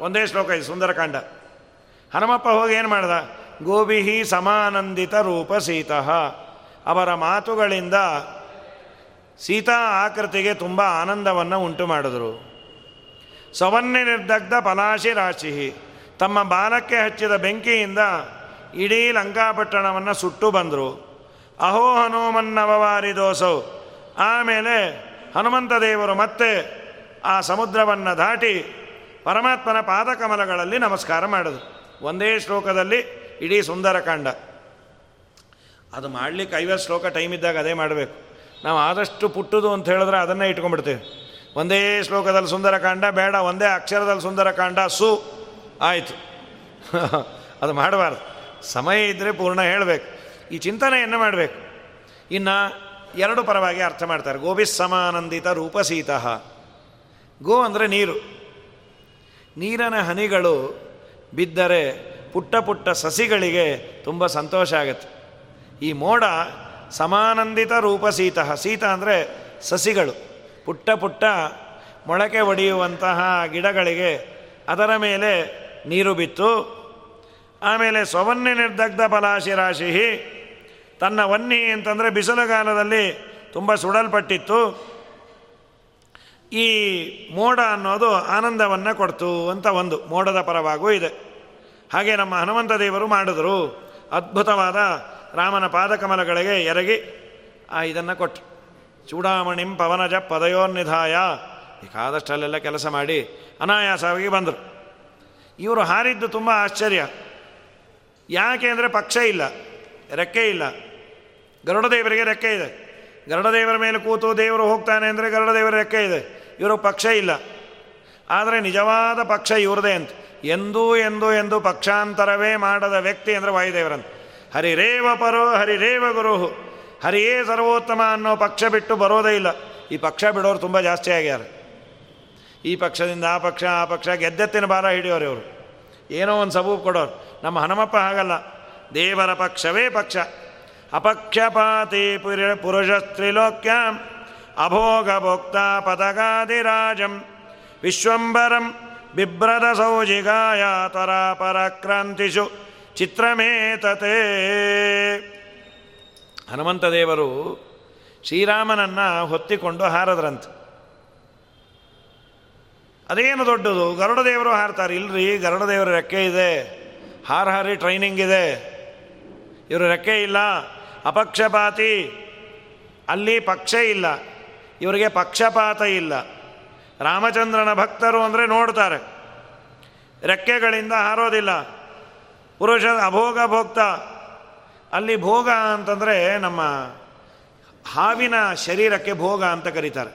ಒಂದೇ ಶ್ಲೋಕ ಇದು, ಸುಂದರಕಾಂಡ. ಹನುಮಪ್ಪ ಹೋಗಿ ಏನು ಮಾಡ್ದ? ಗೋಬಿಹಿ ಸಮಾನಂದಿತ ರೂಪ ಸೀತಃ. ಅವರ ಮಾತುಗಳಿಂದ ಸೀತಾ ಆಕೃತಿಗೆ ತುಂಬ ಆನಂದವನ್ನು ಉಂಟು ಮಾಡಿದರು. ಸವನ್ಯ ನಿರ್ದಗ್ಧ ಪಲಾಶಿ ರಾಶಿ. ತಮ್ಮ ಬಾಲಕ್ಕೆ ಹಚ್ಚಿದ ಬೆಂಕಿಯಿಂದ ಇಡೀ ಲಂಕಾಪಟ್ಟಣವನ್ನು ಸುಟ್ಟು ಬಂದರು. ಅಹೋ ಹನುಮನ್ನವವಾರಿ ದೋಸೌ. ಆಮೇಲೆ ಹನುಮಂತ ದೇವರು ಮತ್ತೆ ಆ ಸಮುದ್ರವನ್ನು ದಾಟಿ ಪರಮಾತ್ಮನ ಪಾದಕಮಲಗಳಲ್ಲಿ ನಮಸ್ಕಾರ ಮಾಡೋದು ಒಂದೇ ಶ್ಲೋಕದಲ್ಲಿ ಇಡೀ ಸುಂದರಕಾಂಡ ಅದು ಮಾಡಲಿಕ್ಕೆ ಐವತ್ತು ಶ್ಲೋಕ ಟೈಮ್ ಇದ್ದಾಗ ಅದೇ ಮಾಡಬೇಕು. ನಾವು ಆದಷ್ಟು ಪುಟ್ಟದು ಅಂತ ಹೇಳಿದ್ರೆ ಅದನ್ನೇ ಇಟ್ಕೊಂಡ್ಬಿಡ್ತೇವೆ. ಒಂದೇ ಶ್ಲೋಕದಲ್ಲಿ ಸುಂದರಕಾಂಡ ಬೇಡ, ಒಂದೇ ಅಕ್ಷರದಲ್ಲಿ ಸುಂದರಕಾಂಡ ಸು, ಆಯಿತು. *laughs* ಅದು ಮಾಡಬಾರ್ದು. ಸಮಯ ಇದ್ದರೆ ಪೂರ್ಣ ಹೇಳಬೇಕು. ಈ ಚಿಂತನೆಯನ್ನು ಮಾಡಬೇಕು? ಇನ್ನು ಎರಡು ಪರವಾಗಿ ಅರ್ಥ ಮಾಡ್ತಾರೆ. ಗೋಬಿಸ್ ಸಮಾನಂದಿತ ರೂಪಸೀತ ಗೋ ಅಂದರೆ ನೀರು. ನೀರಿನ ಹನಿಗಳು ಬಿದ್ದರೆ ಪುಟ್ಟ ಪುಟ್ಟ ಸಸಿಗಳಿಗೆ ತುಂಬ ಸಂತೋಷ ಆಗುತ್ತೆ. ಈ ಮೋಡ ಸಮಾನಂದಿತ ರೂಪ ಸೀತ. ಸೀತ ಅಂದರೆ ಸಸಿಗಳು. ಪುಟ್ಟ ಪುಟ್ಟ ಮೊಳಕೆ ಒಡೆಯುವಂತಹ ಗಿಡಗಳಿಗೆ ಅದರ ಮೇಲೆ ನೀರು ಬಿತ್ತು. ಆಮೇಲೆ ಸೊವನ್ನೆ ನಿರ್ದಗ್ಧ ಫಲಾಶಿ ರಾಶಿ ತನ್ನ ವನ್ನಿ ಅಂತಂದರೆ ಬಿಸಿಲುಗಾಲದಲ್ಲಿ ತುಂಬ ಸುಡಲ್ಪಟ್ಟಿತ್ತು. ಈ ಮೋಡ ಅನ್ನೋದು ಆನಂದವನ್ನು ಕೊಡ್ತು ಅಂತ ಒಂದು ಮೋಡದ ಪರವಾಗೂ ಇದೆ. ಹಾಗೆ ನಮ್ಮ ಹನುಮಂತ ದೇವರು ಮಾಡಿದರು. ಅದ್ಭುತವಾದ ರಾಮನ ಪಾದಕಮಲಗಳಿಗೆ ಎರಗಿ ಆ ಇದನ್ನು ಕೊಟ್ಟರು ಚೂಡಾಮಣಿಂ ಪವನಜ ಪದಯೋನ್ನಿಧಾಯ ಬೇಕಾದಷ್ಟಲ್ಲೆಲ್ಲ ಕೆಲಸ ಮಾಡಿ ಅನಾಯಾಸವಾಗಿ ಬಂದರು. ಇವರು ಹಾರಿದ್ದು ತುಂಬ ಆಶ್ಚರ್ಯ. ಯಾಕೆ ಅಂದರೆ ಪಕ್ಷ ಇಲ್ಲ, ರೆಕ್ಕೆ ಇಲ್ಲ. ಗರುಡದೇವರಿಗೆ ರೆಕ್ಕೆ ಇದೆ. ಗರುಡದೇವರ ಮೇಲೆ ಕೂತು ದೇವರು ಹೋಗ್ತಾನೆ ಅಂದರೆ ಗರುಡದೇವರ ರೆಕ್ಕೆ ಇದೆ. ಇವರು ಪಕ್ಷ ಇಲ್ಲ. ಆದರೆ ನಿಜವಾದ ಪಕ್ಷ ಇವ್ರದೇ ಅಂತ. ಎಂದೂ ಎಂದೂ ಎಂದು ಪಕ್ಷಾಂತರವೇ ಮಾಡದ ವ್ಯಕ್ತಿ ಅಂದರೆ ವಾಯುದೇವರಂತ ಹರಿರೇವ ಪರೋ ಹರಿರೇವ ಗುರು ಹರಿಯೇ ಸರ್ವೋತ್ತಮ ಅನ್ನೋ ಪಕ್ಷ ಬಿಟ್ಟು ಬರೋದೇ ಇಲ್ಲ. ಈ ಪಕ್ಷ ಬಿಡೋರು ತುಂಬ ಜಾಸ್ತಿ ಆಗ್ಯಾರ. ಈ ಪಕ್ಷದಿಂದ ಆ ಪಕ್ಷ ಆ ಪಕ್ಷ ಗೆದ್ದೆತ್ತಿನ ಭಾರ ಹಿಡಿಯೋರು ಇವರು. ಏನೋ ಒಂದು ಸಬೂಬು ಕೊಡೋರು. ನಮ್ಮ ಹನುಮಪ್ಪ ಆಗಲ್ಲ ದೇವರ ಪಕ್ಷವೇ ಪಕ್ಷ. ಅಪಕ್ಷಪಾತಿ ಪುರ ಪುರುಷ ತ್ರಿಲೋಕ್ಯಾಂ ಅಭೋಗ ಭೋಕ್ತ ಪದಗಾದಿರಾಜಂ ವಿಶ್ವಂಬರಂ ಬಿಭ್ರದ ಸೌಜಿಗಾಯ ತ್ವರ ಪರಕ್ರಾಂತಿಷು ಚಿತ್ರಮೇತತೆ. ಹನುಮಂತ ದೇವರು ಶ್ರೀರಾಮನನ್ನು ಹೊತ್ತಿಕೊಂಡು ಹಾರದ್ರಂತೆ. ಅದೇನು ದೊಡ್ಡದು? ಗರುಡದೇವರು ಹಾರ್ತಾರೆ. ಇಲ್ರಿ, ಗರುಡದೇವರ ರೆಕ್ಕೆ ಇದೆ. ಹಾರ ಹಾರಿ ಟ್ರೈನಿಂಗ್ ಇದೆ. ಇವರು ರೆಕ್ಕೆ ಇಲ್ಲ. ಅಪಕ್ಷಪಾತಿ. ಅಲ್ಲಿ ಪಕ್ಷ ಇಲ್ಲ. ಇವರಿಗೆ ಪಕ್ಷಪಾತ ಇಲ್ಲ. ರಾಮಚಂದ್ರನ ಭಕ್ತರು ಅಂದರೆ ನೋಡ್ತಾರೆ. ರೆಕ್ಕೆಗಳಿಂದ ಹಾರೋದಿಲ್ಲ. ಪುರುಷ ಅಭೋಗ ಭೋಕ್ತ. ಅಲ್ಲಿ ಭೋಗ ಅಂತಂದರೆ ನಮ್ಮ ಹಾವಿನ ಶರೀರಕ್ಕೆ ಭೋಗ ಅಂತ ಕರೀತಾರೆ.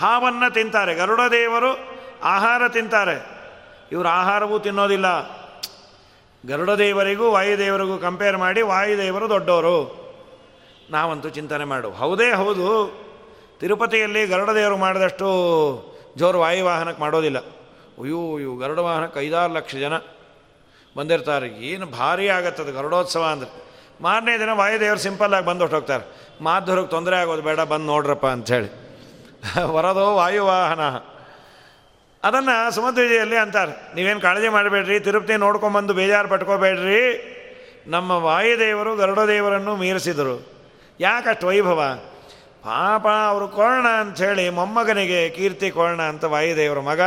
ಹಾವನ್ನು ತಿಂತಾರೆ. ಗರುಡ ದೇವರು ಆಹಾರ ತಿಂತಾರೆ. ಇವರು ಆಹಾರವೂ ತಿನ್ನೋದಿಲ್ಲ. ಗರುಡ ದೇವರಿಗೂ ವಾಯುದೇವರಿಗೂ ಕಂಪೇರ್ ಮಾಡಿ ವಾಯುದೇವರು ದೊಡ್ಡವರು ನಾವಂತೂ ಚಿಂತನೆ ಮಾಡು. ಹೌದೇ ಹೌದು. ತಿರುಪತಿಯಲ್ಲಿ ಗರುಡ ದೇವರು ಮಾಡಿದಷ್ಟು ಜೋರು ವಾಯುವಾಹನಕ್ಕೆ ಮಾಡೋದಿಲ್ಲ. ಅಯ್ಯೋ ಇವು ಗರುಡ ವಾಹನಕ್ಕೆ ಐದಾರು ಲಕ್ಷ ಜನ ಬಂದಿರ್ತಾರೆ. ಏನು ಭಾರಿ ಆಗತ್ತದು ಗರುಡೋತ್ಸವ ಅಂದರೆ. ಮಾರನೇ ದಿನ ವಾಯುದೇವರು ಸಿಂಪಲ್ಲಾಗಿ ಬಂದು ಹೊಟ್ಟೋಗ್ತಾರೆ ಮಾಧುರಿಗೆ ತೊಂದರೆ ಆಗೋದು ಬೇಡ, ಬಂದು ನೋಡ್ರಪ್ಪ ಅಂಥೇಳಿ. *laughs* ವರದೋ ವಾಯುವಾಹನ ಅದನ್ನು ಸುಮಧ್ವಿಜಯಲ್ಲಿ ಅಂತಾರೆ. ನೀವೇನು ಕಾಳಜಿ ಮಾಡಬೇಡ್ರಿ, ತಿರುಪತಿ ನೋಡ್ಕೊಂಬಂದು ಬೇಜಾರು ಪಟ್ಕೋಬೇಡ್ರಿ. ನಮ್ಮ ವಾಯುದೇವರು ಗರುಡದೇವರನ್ನು ಮೀರಿಸಿದರು. ಯಾಕಷ್ಟು ವೈಭವ? ಪಾಪ ಅವರು ಕೋರ್ಣ ಅಂಥೇಳಿ ಮೊಮ್ಮಗನಿಗೆ ಕೀರ್ತಿ ಕೋರ್ಣ ಅಂತ ವಾಯುದೇವರ ಮಗ,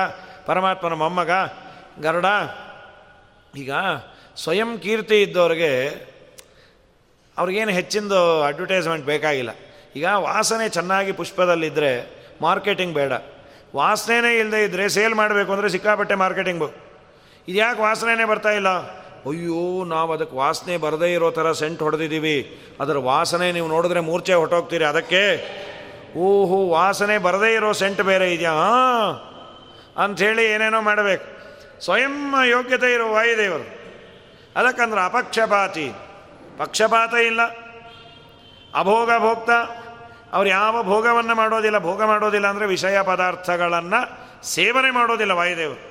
ಪರಮಾತ್ಮನ ಮೊಮ್ಮಗ. ಗರುಡ, ಈಗ ಸ್ವಯಂ ಕೀರ್ತಿ ಇದ್ದವ್ರಿಗೆ ಅವ್ರಿಗೇನು ಹೆಚ್ಚಿಂದು ಅಡ್ವರ್ಟೈಸ್ಮೆಂಟ್ ಬೇಕಾಗಿಲ್ಲ. ಈಗ ವಾಸನೆ ಚೆನ್ನಾಗಿ ಪುಷ್ಪದಲ್ಲಿದ್ದರೆ ಮಾರ್ಕೆಟಿಂಗ್ ಬೇಡ. ವಾಸನೆನೇ ಇಲ್ಲದೆ ಇದ್ದರೆ ಸೇಲ್ ಮಾಡಬೇಕು ಅಂದರೆ ಸಿಕ್ಕಾಪಟ್ಟೆ ಮಾರ್ಕೆಟಿಂಗು. ಇದು ಯಾಕೆ ಬರ್ತಾ ಇಲ್ಲ? ಅಯ್ಯೋ, ನಾವು ಅದಕ್ಕೆ ವಾಸನೆ ಬರದೇ ಇರೋ ಥರ ಸೆಂಟ್ ಹೊಡೆದಿದ್ದೀವಿ. ಅದರ ವಾಸನೆ ನೀವು ನೋಡಿದ್ರೆ ಮೂರ್ಛೆ ಹೊಟ್ಟೋಗ್ತೀರಿ. ಅದಕ್ಕೆ, ಓಹೋ, ವಾಸನೆ ಬರದೇ ಇರೋ ಸೆಂಟ್ ಬೇರೆ ಇದೆಯಾ? ಅಂಥೇಳಿ ಏನೇನೋ ಮಾಡಬೇಕು. ಸ್ವಯಂ ಯೋಗ್ಯತೆ ಇರೋ ವಾಯುದೇವರು. ಅದಕ್ಕಂದ್ರೆ ಅಪಕ್ಷಪಾತಿ. ಪಕ್ಷಪಾತ ಇಲ್ಲ. ಅಭೋಗ ಭೋಕ್ತ ಅವ್ರು ಯಾವ ಭೋಗವನ್ನು ಮಾಡೋದಿಲ್ಲ, ಭೋಗ ಮಾಡೋದಿಲ್ಲ ಅಂದರೆ ವಿಷಯ ಪದಾರ್ಥಗಳನ್ನು ಸೇವನೆ ಮಾಡೋದಿಲ್ಲ ವಾಯುದೇವರು.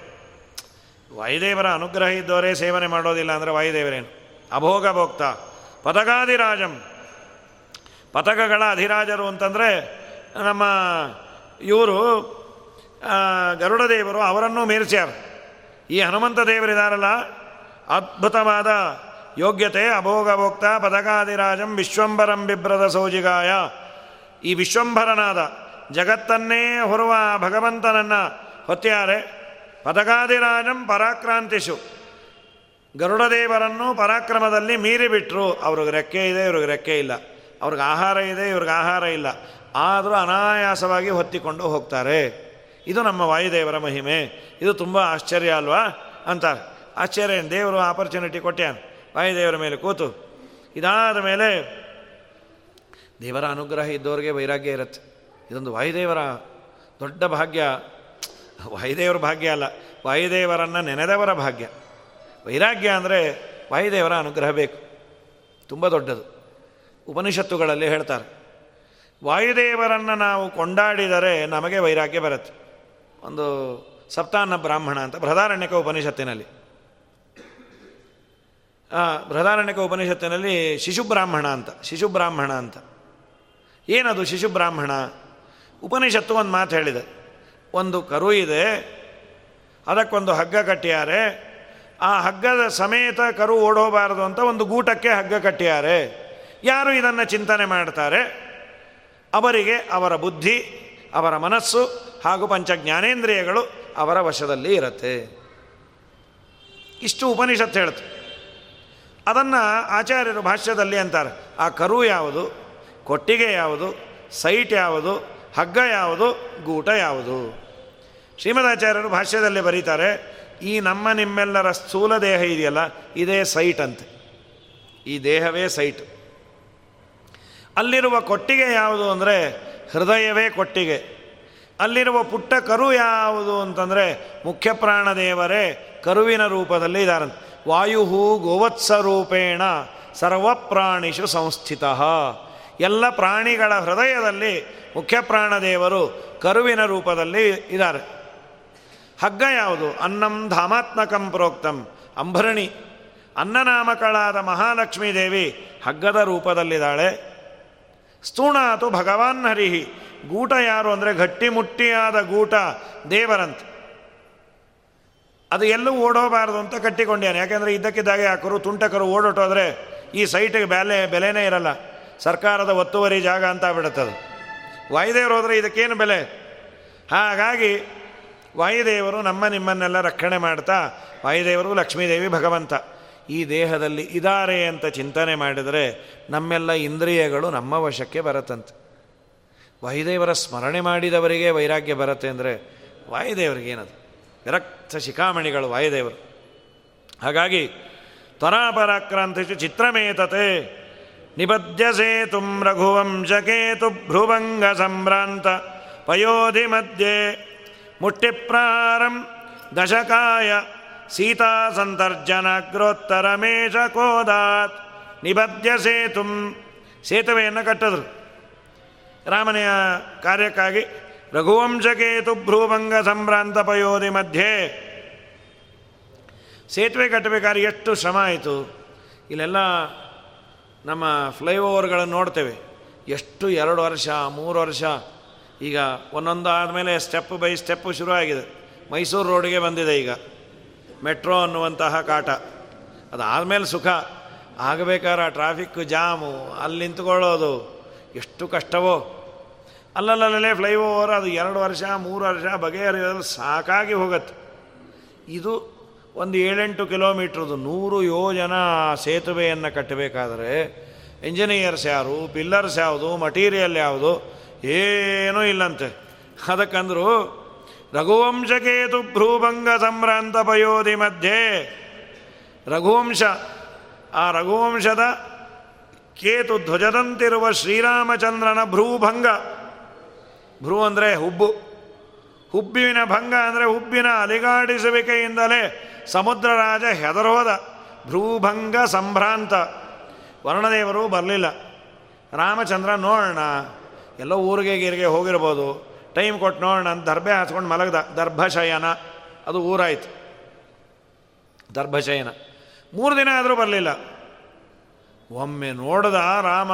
ವಾಯುದೇವರ ಅನುಗ್ರಹ ಇದ್ದವರೇ ಸೇವನೆ ಮಾಡೋದಿಲ್ಲ ಅಂದರೆ ವಾಯುದೇವರೇನು? ಅಭೋಗ ಭೋಕ್ತ. ಪದಗಾದಿರಾಜಂ ಪತಕಗಳ ಅಧಿರಾಜರು ಅಂತಂದರೆ ನಮ್ಮ ಇವರು ಗರುಡದೇವರು ಅವರನ್ನೂ ಮೀರಿಸ್ಯಾರ ಈ ಹನುಮಂತ ದೇವರಿದಾರಲ್ಲ, ಅದ್ಭುತವಾದ ಯೋಗ್ಯತೆ, ಅಭೋಗ ಭೋಕ್ತ ಪದಕಾದಿರಾಜಂ ವಿಶ್ವಂಬರಂ ಬಿಬ್ರದ ಸೌಜಿಗಾಯ ಈ ವಿಶ್ವಂಭರನಾದ ಜಗತ್ತನ್ನೇ ಹೊರುವ ಭಗವಂತನನ್ನು ಹೊತ್ತಾರೆ ಪದಕಾದಿರಾಜಂ ಪರಾಕ್ರಾಂತಿಸು ಗರುಡದೇವರನ್ನು ಪರಾಕ್ರಮದಲ್ಲಿ ಮೀರಿಬಿಟ್ರು. ಅವ್ರಿಗೆ ರೆಕ್ಕೆ ಇದೆ, ಇವ್ರಿಗೆ ರೆಕ್ಕೆ ಇಲ್ಲ. ಅವ್ರಿಗೆ ಆಹಾರ ಇದೆ, ಇವ್ರಿಗೆ ಆಹಾರ ಇಲ್ಲ. ಆದರೂ ಅನಾಯಾಸವಾಗಿ ಹೊತ್ತಿಕೊಂಡು ಹೋಗ್ತಾರೆ. ಇದು ನಮ್ಮ ವಾಯುದೇವರ ಮಹಿಮೆ. ಇದು ತುಂಬ ಆಶ್ಚರ್ಯ ಅಲ್ವಾ? ಅಂತಾರೆ. ಆಶ್ಚರ್ಯ ದೇವರು ಆಪರ್ಚುನಿಟಿ ಕೊಟ್ಟ್ಯಾನ ವಾಯುದೇವರ ಮೇಲೆ ಕೂತು. ಇದಾದ ಮೇಲೆ ದೇವರ ಅನುಗ್ರಹ ಇದ್ದವರಿಗೆ ವೈರಾಗ್ಯ ಇರುತ್ತೆ. ಇದೊಂದು ವಾಯುದೇವರ ದೊಡ್ಡ ಭಾಗ್ಯ. ವಾಯುದೇವರ ಭಾಗ್ಯ ಅಲ್ಲ, ವಾಯುದೇವರನ್ನು ನೆನೆದವರ ಭಾಗ್ಯ. ವೈರಾಗ್ಯ ಅಂದರೆ ವಾಯುದೇವರ ಅನುಗ್ರಹ ಬೇಕು. ತುಂಬ ದೊಡ್ಡದು. ಉಪನಿಷತ್ತುಗಳಲ್ಲಿ ಹೇಳ್ತಾರೆ, ವಾಯುದೇವರನ್ನು ನಾವು ಕೊಂಡಾಡಿದರೆ ನಮಗೆ ವೈರಾಗ್ಯ ಬರುತ್ತೆ. ಒಂದು ಸಪ್ತಾನ್ನ ಬ್ರಾಹ್ಮಣ ಅಂತ, ಬೃಹದಾರಣ್ಯಕ ಉಪನಿಷತ್ತಿನಲ್ಲಿ. ಬೃಹದಾರಣ್ಯಕ ಉಪನಿಷತ್ತಿನಲ್ಲಿ ಶಿಶು ಬ್ರಾಹ್ಮಣ ಅಂತ, ಶಿಶುಬ್ರಾಹ್ಮಣ ಅಂತ. ಏನದು ಶಿಶುಬ್ರಾಹ್ಮಣ ಉಪನಿಷತ್ತು ಒಂದು ಮಾತು ಹೇಳಿದೆ. ಒಂದು ಕರು ಇದೆ, ಅದಕ್ಕೊಂದು ಹಗ್ಗ ಕಟ್ಟಿಯಾರೆ. ಆ ಹಗ್ಗದ ಸಮೇತ ಕರು ಓಡೋಬಾರದು ಅಂತ ಒಂದು ಗೂಟಕ್ಕೆ ಹಗ್ಗ ಕಟ್ಟಿಯಾರೆ. ಯಾರು ಇದನ್ನು ಚಿಂತನೆ ಮಾಡ್ತಾರೆ? ಅವರಿಗೆ ಅವರ ಬುದ್ಧಿ, ಅವರ ಮನಸ್ಸು ಹಾಗೂ ಪಂಚ ಜ್ಞಾನೇಂದ್ರಿಯಗಳು ಅವರ ವಶದಲ್ಲಿ ಇರುತ್ತೆ. ಇಷ್ಟು ಉಪನಿಷತ್ತು ಹೇಳುತ್ತೆ ಅದನ್ನು ಆಚಾರ್ಯರು ಭಾಷ್ಯದಲ್ಲಿ ಅಂತಾರೆ, ಆ ಕರು ಯಾವುದು? ಕೊಟ್ಟಿಗೆ ಯಾವುದು, ಸೈಟ್ ಯಾವುದು, ಹಗ್ಗ ಯಾವುದು, ಗೂಟ ಯಾವುದು? ಶ್ರೀಮದಾಚಾರ್ಯರು ಭಾಷ್ಯದಲ್ಲಿ ಬರೀತಾರೆ, ಈ ನಮ್ಮ ನಿಮ್ಮೆಲ್ಲರ ಸ್ಥೂಲ ದೇಹ ಇದೆಯಲ್ಲ, ಇದೇ ಸೈಟ್ ಅಂತೆ. ಈ ದೇಹವೇ ಸೈಟ್. ಅಲ್ಲಿರುವ ಕೊಟ್ಟಿಗೆ ಯಾವುದು ಅಂದರೆ ಹೃದಯವೇ ಕೊಟ್ಟಿಗೆ. ಅಲ್ಲಿರುವ ಪುಟ್ಟ ಕರು ಯಾವುದು ಅಂತಂದರೆ ಮುಖ್ಯ ಪ್ರಾಣದೇವರೇ ಕರುವಿನ ರೂಪದಲ್ಲಿ ಇದ್ದಾರಂತೆ ವಾಯು ಗೋವತ್ಸ ರೂಪೇಣ ಸರ್ವಪ್ರಾಣಿಷು ಸಂಸ್ಥಿತ. ಎಲ್ಲ ಪ್ರಾಣಿಗಳ ಹೃದಯದಲ್ಲಿ ಮುಖ್ಯ ಪ್ರಾಣದೇವರು ಕರುವಿನ ರೂಪದಲ್ಲಿ ಇದ್ದಾರೆ. ಹಗ್ಗ ಯಾವುದು? ಅನ್ನಂ ಧಾಮಾತ್ಮಕಂ ಪ್ರೋಕ್ತಂ. ಅಂಭರಣಿ ಅನ್ನನಾಮಕಳಾದ ಮಹಾಲಕ್ಷ್ಮೀ ದೇವಿ ಹಗ್ಗದ ರೂಪದಲ್ಲಿದ್ದಾಳೆ. ಸ್ತೂಣಾತು ಭಗವಾನ್ ಹರಿಹಿ. ಗೂಟ ಯಾರು ಅಂದರೆ ಗಟ್ಟಿಮುಟ್ಟಿಯಾದ ಗೂಟ ದೇವರಂತೆ. ಅದು ಎಲ್ಲೂ ಓಡೋಬಾರದು ಅಂತ ಕಟ್ಟಿಕೊಂಡ್ಯಾನೆ ಯಾಕೆಂದರೆ ಇದ್ದಕ್ಕಿದ್ದಾಗೆ ಆ ಕರು ತುಂಟಕರು ಓಡೋಟೋದ್ರೆ ಈ ಸೈಟಿಗೆ ಬೆಲೆ, ಬೆಲೆನೇ ಇರಲ್ಲ. ಸರ್ಕಾರದ ಒತ್ತುವರಿ ಜಾಗ ಅಂತ ಬಿಡುತ್ತದು ವಾಯುದೇವರು ಹೋದರೆ ಇದಕ್ಕೇನು ಬೆಲೆ? ಹಾಗಾಗಿ ವಾಯುದೇವರು ನಮ್ಮ ನಿಮ್ಮನ್ನೆಲ್ಲ ರಕ್ಷಣೆ ಮಾಡ್ತಾ, ವಾಯುದೇವರು ಲಕ್ಷ್ಮೀದೇವಿ ಭಗವಂತ, ಈ ದೇಹದಲ್ಲಿ ಇದ್ದಾರೆ ಅಂತ ಚಿಂತನೆ ಮಾಡಿದರೆ ನಮ್ಮೆಲ್ಲ ಇಂದ್ರಿಯಗಳು ನಮ್ಮ ವಶಕ್ಕೆ ಬರತ್ತಂತೆ. ವಾಯುದೇವರ ಸ್ಮರಣೆ ಮಾಡಿದವರಿಗೆ ವೈರಾಗ್ಯ ಬರುತ್ತೆ ಅಂದರೆ ವಾಯುದೇವರಿಗೇನದು? ವಿರಕ್ತ ಶಿಖಾಮಣಿಗಳು ವಾಯುದೇವರು. ಹಾಗಾಗಿ ತ್ವರಾಪರಾಕ್ರಾಂತಿಷು ಚಿತ್ರಮೇತತೆ. ನಿಬದ್ಧ ಸೇತುಂ ರಘುವಂಶಕೇತು ಭ್ರುವಂಗ ಸಂಭ್ರಾಂತ ಪಯೋಧಿ ಮಧ್ಯೆ ಮುಟ್ಟಿಪ್ರಾರಂ ದಶಕಾಯ ಸೀತಾ ಸಂತರ್ಜನಗ್ರೋತ್ತರಮೇಶ ಕೋದಾತ್ ನಿಬದ್ಧ ಸೇತು ಸೇತುವೆಯನ್ನು ಕಟ್ಟಿದ್ರು ರಾಮನೆಯ ಕಾರ್ಯಕ್ಕಾಗಿ ರಘುವಂಶಕೇತು ಭ್ರೂಭಂಗ ಸಂಭ್ರಾಂತ ಪಯೋಧಿ ಮಧ್ಯೆ ಸೇತುವೆ ಕಟ್ಟಬೇಕಾದ್ರೆ ಎಷ್ಟು ಶ್ರಮ ಆಯಿತು? ಇಲ್ಲೆಲ್ಲ ನಮ್ಮ ಫ್ಲೈಓವರ್ಗಳನ್ನು ನೋಡ್ತೇವೆ. ಎಷ್ಟು ಎರಡು ವರ್ಷ, ಮೂರು ವರ್ಷ, ಈಗ ಒಂದೊಂದು ಆದಮೇಲೆ ಸ್ಟೆಪ್ ಬೈ ಸ್ಟೆಪ್ ಶುರು ಆಗಿದೆ ಮೈಸೂರು ರೋಡ್ಗೆ ಬಂದಿದೆ ಈಗ. ಮೆಟ್ರೋ ಅನ್ನುವಂತಹ ಕಾಟ. ಅದಾದಮೇಲೆ ಸುಖ. ಆಗಬೇಕಾದ್ರೆ ಟ್ರಾಫಿಕ್ ಜಾಮು, ಅಲ್ಲಿ ನಿಂತ್ಕೊಳ್ಳೋದು ಎಷ್ಟು ಕಷ್ಟವೋ. ಅಲ್ಲಲ್ಲಲ್ಲೇ ಫ್ಲೈಓವರ್ ಅದು ಎರಡು ವರ್ಷ, ಮೂರು ವರ್ಷ ಬಗೆಹರಿಯೋದು ಸಾಕಾಗಿ ಹೋಗುತ್ತೆ. ಇದು ಒಂದು ಏಳೆಂಟು ಕಿಲೋಮೀಟ್ರದ್ದು ನೂರು ಯೋಜನ ಸೇತುವೆಯನ್ನು ಕಟ್ಟಬೇಕಾದರೆ ಇಂಜಿನಿಯರ್ಸ್ ಯಾರು ಪಿಲ್ಲರ್ಸ್ ಯಾವುದು ಮಟೀರಿಯಲ್ ಯಾವುದು, ಏನೂ ಇಲ್ಲಂತೆ. ಅದಕ್ಕಂದ್ರು, ರಘುವಂಶಕೇತು ಭ್ರೂಭಂಗ ಸಂಭ್ರಾಂತ ಪಯೋಧಿ ಮಧ್ಯೆ, ರಘುವಂಶ, ಆ ರಘುವಂಶದ ಕೇತು ಧ್ವಜದಂತಿರುವ ಶ್ರೀರಾಮಚಂದ್ರನ ಭ್ರೂಭಂಗ. ಭ್ರೂ ಅಂದರೆ ಹುಬ್ಬು. ಹುಬ್ಬಿನ ಭಂಗ ಅಂದರೆ ಹುಬ್ಬಿನ ಅಲಿಗಾಡಿಸುವಿಕೆಯಿಂದಲೇ ಸಮುದ್ರ ರಾಜ ಹೆದರೋದ ಭ್ರೂಭಂಗ ಸಂಭ್ರಾಂತ. ವರ್ಣದೇವರು ಬರಲಿಲ್ಲ. ರಾಮಚಂದ್ರ ನೋಡೋಣ ಎಲ್ಲೋ ಊರಿಗೆ ಗೀರಿಗೆ ಹೋಗಿರ್ಬೋದು. ಟೈಮ್ ಕೊಟ್ಟು ನೋಡೋಣ ಅಂತ ದರ್ಭೆ ಹಾಸ್ಕೊಂಡು ಮಲಗ್ದ. ದರ್ಭಶಯನ. ಅದು ಊರಾಯ್ತು. ದರ್ಭಶಯನ. ಮೂರು ದಿನ ಆದರೂ ಬರಲಿಲ್ಲ. ಒಮ್ಮೆ ನೋಡ್ದ ರಾಮ,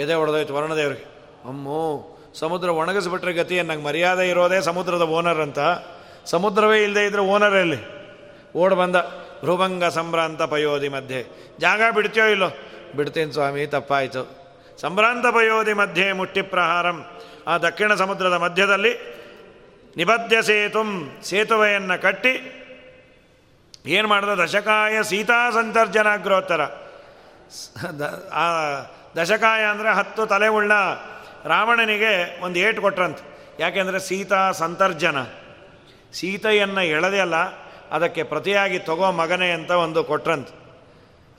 ಎದೆ ಹೊಡೆದೋಯ್ತು ವರ್ಣದೇವರಿಗೆ. ಅಮ್ಮೋ, ಸಮುದ್ರ ಒಣಗಿಸ್ಬಿಟ್ರೆ ಗತಿ ನಂಗೆ ಮರ್ಯಾದೆ ಇರೋದೇ ಸಮುದ್ರದ ಓನರ್ ಅಂತ. ಸಮುದ್ರವೇ ಇಲ್ಲದೆ ಇದ್ದರೆ ಓನರ್ ಎಲ್ಲಿ? ಓಡ್ ಬಂದ. ಭೃಭಂಗ ಸಂಭ್ರಾಂತ ಪಯೋಧಿ ಮಧ್ಯೆ. ಜಾಗ ಬಿಡ್ತೀಯೋ ಇಲ್ಲೋ? ಬಿಡ್ತೀನಿ ಸ್ವಾಮಿ, ತಪ್ಪಾಯಿತು. ಸಂಭ್ರಾಂತ ಪಯೋಧಿ ಮಧ್ಯೆ ಮುಟ್ಟಿ ಪ್ರಹಾರಂ. ಆ ದಕ್ಷಿಣ ಸಮುದ್ರದ ಮಧ್ಯದಲ್ಲಿ ನಿಬದ್ಧ ಸೇತುಂ ಸೇತುವೆಯನ್ನು ಕಟ್ಟಿ ಏನು ಮಾಡಿದ? ದಶಕಾಯ ಸೀತಾ ಸಂತರ್ಜನಾಗ್ರೋತ್ತರ ಆ ದಶಕಾಯ ಅಂದರೆ ಹತ್ತು ತಲೆ ಉಳ್ಳ ರಾವಣನಿಗೆ ಒಂದು ಏಟು ಕೊಟ್ರಂತ. ಯಾಕೆಂದರೆ ಸೀತಾ ಸಂತರ್ಜನ. ಸೀತೆಯನ್ನು ಎಳೆದೇ ಅಲ್ಲ ಅದಕ್ಕೆ ಪ್ರತಿಯಾಗಿ ತಗೋ ಮಗನೇ ಅಂತ ಒಂದು ಕೊಟ್ರಂತ.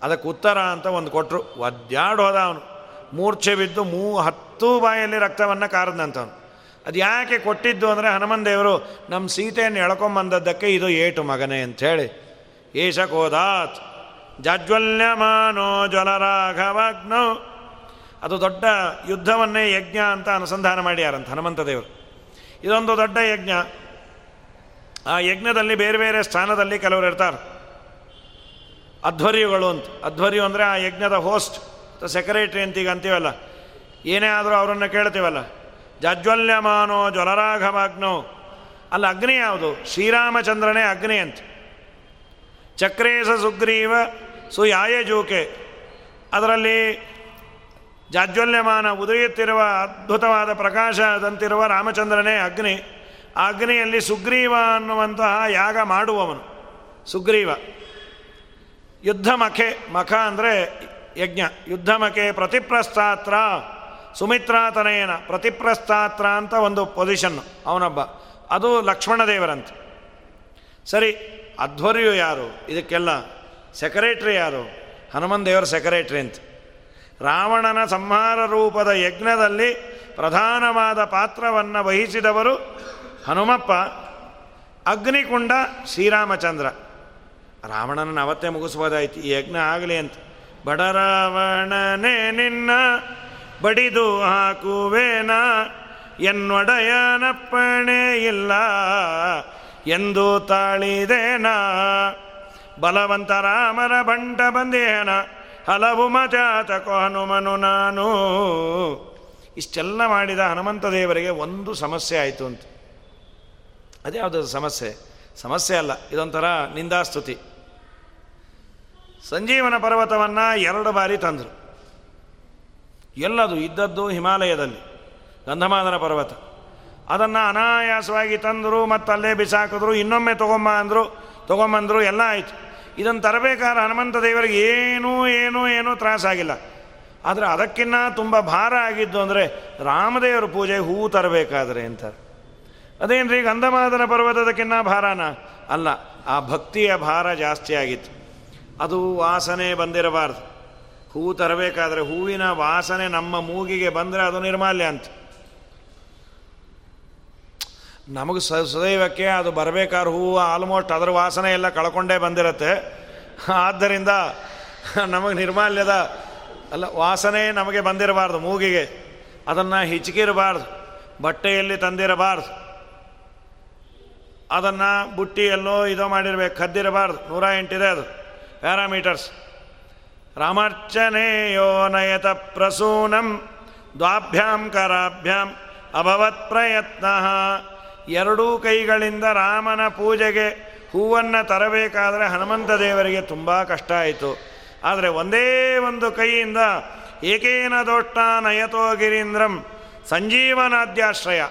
ಅದಕ್ಕೆ ಉತ್ತರ ಅಂತ ಒಂದು ಕೊಟ್ಟರು ಒದ್ದಾಡು ಹೋದ ಅವನು. ಮೂರ್ಛೆ ಬಿದ್ದು ಮೂ, ಹತ್ತು ಬಾಯಲ್ಲಿ ರಕ್ತವನ್ನು ಕಾರದಂಥವನು ಅದು ಯಾಕೆ ಕೊಟ್ಟಿದ್ದು ಅಂದರೆ ಹನುಮನ್ ದೇವರು ನಮ್ಮ ಸೀತೆಯನ್ನು ಎಳ್ಕೊಂಬಂದದ್ದಕ್ಕೆ ಇದು ಏಟು ಮಗನೇ ಅಂಥೇಳಿ. ಏಷ ಕೋದಾತ್ ಜಾಜ್ವಲ್ಯಮಾನೋ ಜ್ವಲರಾಘವಗ್ನೋ. ಅದು ದೊಡ್ಡ ಯುದ್ಧವನ್ನೇ ಯಜ್ಞ ಅಂತ ಅನುಸಂಧಾನ ಮಾಡ್ಯಾರಂತ ಹನುಮಂತ ದೇವರು. ಇದೊಂದು ದೊಡ್ಡ ಯಜ್ಞ. ಆ ಯಜ್ಞದಲ್ಲಿ ಬೇರೆ ಬೇರೆ ಸ್ಥಾನದಲ್ಲಿ ಕೆಲವರು ಇರ್ತಾರೆ. ಅಧ್ವರ್ಯುಗಳು ಅಂತ. ಅಧ್ವರ್ಯು ಅಂದರೆ ಆ ಯಜ್ಞದ ಹೋಸ್ಟ್ ಸೆಕ್ರೆಟ್ರಿ ಅಂತ ಈಗ ಅಂತೀವಲ್ಲ. ಏನೇ ಆದರೂ ಅವರನ್ನು ಕೇಳ್ತೀವಲ್ಲ. ಜಾಜ್ವಲ್ಯಮಾನೋ ಜ್ವಲರಾಘವಾಗ್ನೋ. ಅಲ್ಲ, ಅಗ್ನಿ ಯಾವುದು? ಶ್ರೀರಾಮಚಂದ್ರನೇ ಅಗ್ನಿ ಅಂತ. ಚಕ್ರೇಶ ಸುಗ್ರೀವ ಸುಯಾಯಜೂಕೆ ಅದರಲ್ಲಿ ಜಾಜ್ವಲ್ಯಮಾನ ಉದಯುತ್ತಿರುವ ಅದ್ಭುತವಾದ ಪ್ರಕಾಶದಂತಿರುವ ರಾಮಚಂದ್ರನೇ ಅಗ್ನಿ. ಅಗ್ನಿಯಲ್ಲಿ ಸುಗ್ರೀವ ಅನ್ನುವಂತಹ ಯಾಗ ಮಾಡುವವನು. ಸುಗ್ರೀವ. ಯುದ್ಧಮಖೆ ಮಖ ಅಂದರೆ ಯಜ್ಞ. ಯುದ್ಧಮಖೆ ಪ್ರತಿಪ್ರಸ್ಥಾತ್ರ ಸುಮಿತ್ರಾತನಯನ ಪ್ರತಿಪ್ರಸ್ಥಾತ್ರ ಅಂತ ಒಂದು ಪೊಸಿಷನ್ನು ಅವನೊಬ್ಬ. ಅದು ಲಕ್ಷ್ಮಣ ದೇವರಂತೆ. ಸರಿ, ಅಧ್ವರ್ಯು ಯಾರು? ಇದಕ್ಕೆಲ್ಲ ಸೆಕ್ರೆಟ್ರಿ ಯಾರು? ಹನುಮನ್ ದೇವರ ಸೆಕ್ರೆಟ್ರಿ ಅಂತ. ರಾವಣನ ಸಂಹಾರ ರೂಪದ ಯಜ್ಞದಲ್ಲಿ ಪ್ರಧಾನವಾದ ಪಾತ್ರವನ್ನು ವಹಿಸಿದವರು ಹನುಮಪ್ಪ, ಅಗ್ನಿಕುಂಡ ಶ್ರೀರಾಮಚಂದ್ರ. ರಾವಣನ ಅವತ್ತೇ ಮುಗಿಸ್ಬೋದಾಯ್ತು, ಈ ಯಜ್ಞ ಆಗಲಿ ಅಂತ. ಬಡರಾವಣನೇ ನಿನ್ನ, ಬಡಿದು ಹಾಕುವೇನ. ಎನ್ನೊಡೆಯನಪ್ಪಣೆ ಇಲ್ಲ, ಎಂದು ತಾಳಿದೇನ. ಬಲವಂತ ರಾಮರ ಬಂಟ ಬಂದೇನ, ಹಲವು ಮಜಾತಕೋ ಹನುಮನು ನಾನು. ಇಷ್ಟೆಲ್ಲ ಮಾಡಿದ ಹನುಮಂತ ದೇವರಿಗೆ ಒಂದು ಸಮಸ್ಯೆ ಆಯಿತು ಅಂತ. ಅದ್ಯಾವುದು ಸಮಸ್ಯೆ. ಸಮಸ್ಯೆ ಅಲ್ಲ, ಇದೊಂಥರ ನಿಂದಾಸ್ತುತಿ. ಸಂಜೀವನ ಪರ್ವತವನ್ನು ಎರಡು ಬಾರಿ ತಂದರು. ಎಲ್ಲದು, ಇದ್ದದ್ದು ಹಿಮಾಲಯದಲ್ಲಿ ಗಂಧಮಾದನ ಪರ್ವತ. ಅದನ್ನು ಅನಾಯಾಸವಾಗಿ ತಂದರು ಮತ್ತು ಅಲ್ಲೇ ಬಿಸಾಕಿದ್ರು, ಇನ್ನೊಮ್ಮೆ ತೊಗೊಂಬ ಅಂದರು, ತೊಗೊಂಬಂದರು, ಎಲ್ಲ ಆಯಿತು. ಇದನ್ನು ತರಬೇಕಾದ್ರೆ ಹನುಮಂತ ದೇವರಿಗೆ ಏನೂ ಏನೂ ಏನೂ ತ್ರಾಸಾಗಿಲ್ಲ. ಆದರೆ ಅದಕ್ಕಿನ್ನ ತುಂಬ ಭಾರ ಆಗಿದ್ದು ಅಂದರೆ ರಾಮದೇವರ ಪೂಜೆ ಹೂ ತರಬೇಕಾದ್ರೆ ಅಂತಾರೆ. ಅದೇನ್ರಿ ಗಂಧಮಾದನ ಪರ್ವತದಕ್ಕಿನ್ನ ಭಾರನ? ಅಲ್ಲ, ಆ ಭಕ್ತಿಯ ಭಾರ ಜಾಸ್ತಿ ಆಗಿತ್ತು. ಅದು ವಾಸನೆ ಬಂದಿರಬಾರ್ದು. ಹೂ ತರಬೇಕಾದ್ರೆ ಹೂವಿನ ವಾಸನೆ ನಮ್ಮ ಮೂಗಿಗೆ ಬಂದರೆ ಅದು ನಿರ್ಮಾಲ್ಯ ಅಂತ. ನಮಗೆ ಸ, ಸದೈವಕ್ಕೆ ಅದು ಬರಬೇಕಾದ್ರೆ ಹೂವು ಆಲ್ಮೋಸ್ಟ್ ಅದರ ವಾಸನೆ ಎಲ್ಲ ಕಳ್ಕೊಂಡೇ ಬಂದಿರತ್ತೆ. ಆದ್ದರಿಂದ ನಮಗೆ ನಿರ್ಮಾಲ್ಯದ, ಅಲ್ಲ, ವಾಸನೆ ನಮಗೆ ಬಂದಿರಬಾರ್ದು ಮೂಗಿಗೆ. ಅದನ್ನು ಹಿಚ್ಕಿರಬಾರ್ದು. ಬಟ್ಟೆಯಲ್ಲಿ ತಂದಿರಬಾರ್ದು. ಅದನ್ನು ಬುಟ್ಟಿಯಲ್ಲೋ ಇದೋ ಮಾಡಿರ್ಬೇಕು. ಕದ್ದಿರಬಾರ್ದು. ನೂರ ಎಂಟಿದೆ ಅದು. ಪ್ಯಾರಾಮೀಟರ್ಸ್. ರಾಮಾರ್ಚನೆಯೋ ನಯತ ಪ್ರಸೂನಂ ದ್ವಾಭ್ಯಾಂ ಕರಾಭ್ಯಾಂ ಅಭವತ್ ಪ್ರಯತ್ನ. ಎರಡೂ ಕೈಗಳಿಂದ ರಾಮನ ಪೂಜೆಗೆ ಹೂವನ್ನು ತರಬೇಕಾದರೆ ಹನುಮಂತ ದೇವರಿಗೆ ತುಂಬ ಕಷ್ಟ ಆಯಿತು. ಆದರೆ ಒಂದೇ ಒಂದು ಕೈಯಿಂದ ಏಕೇನ ದೊಟ್ಟ ನಯತೋ ಗಿರೀಂದ್ರಂ ಸಂಜೀವನಾದ್ಯಾಶ್ರಯ.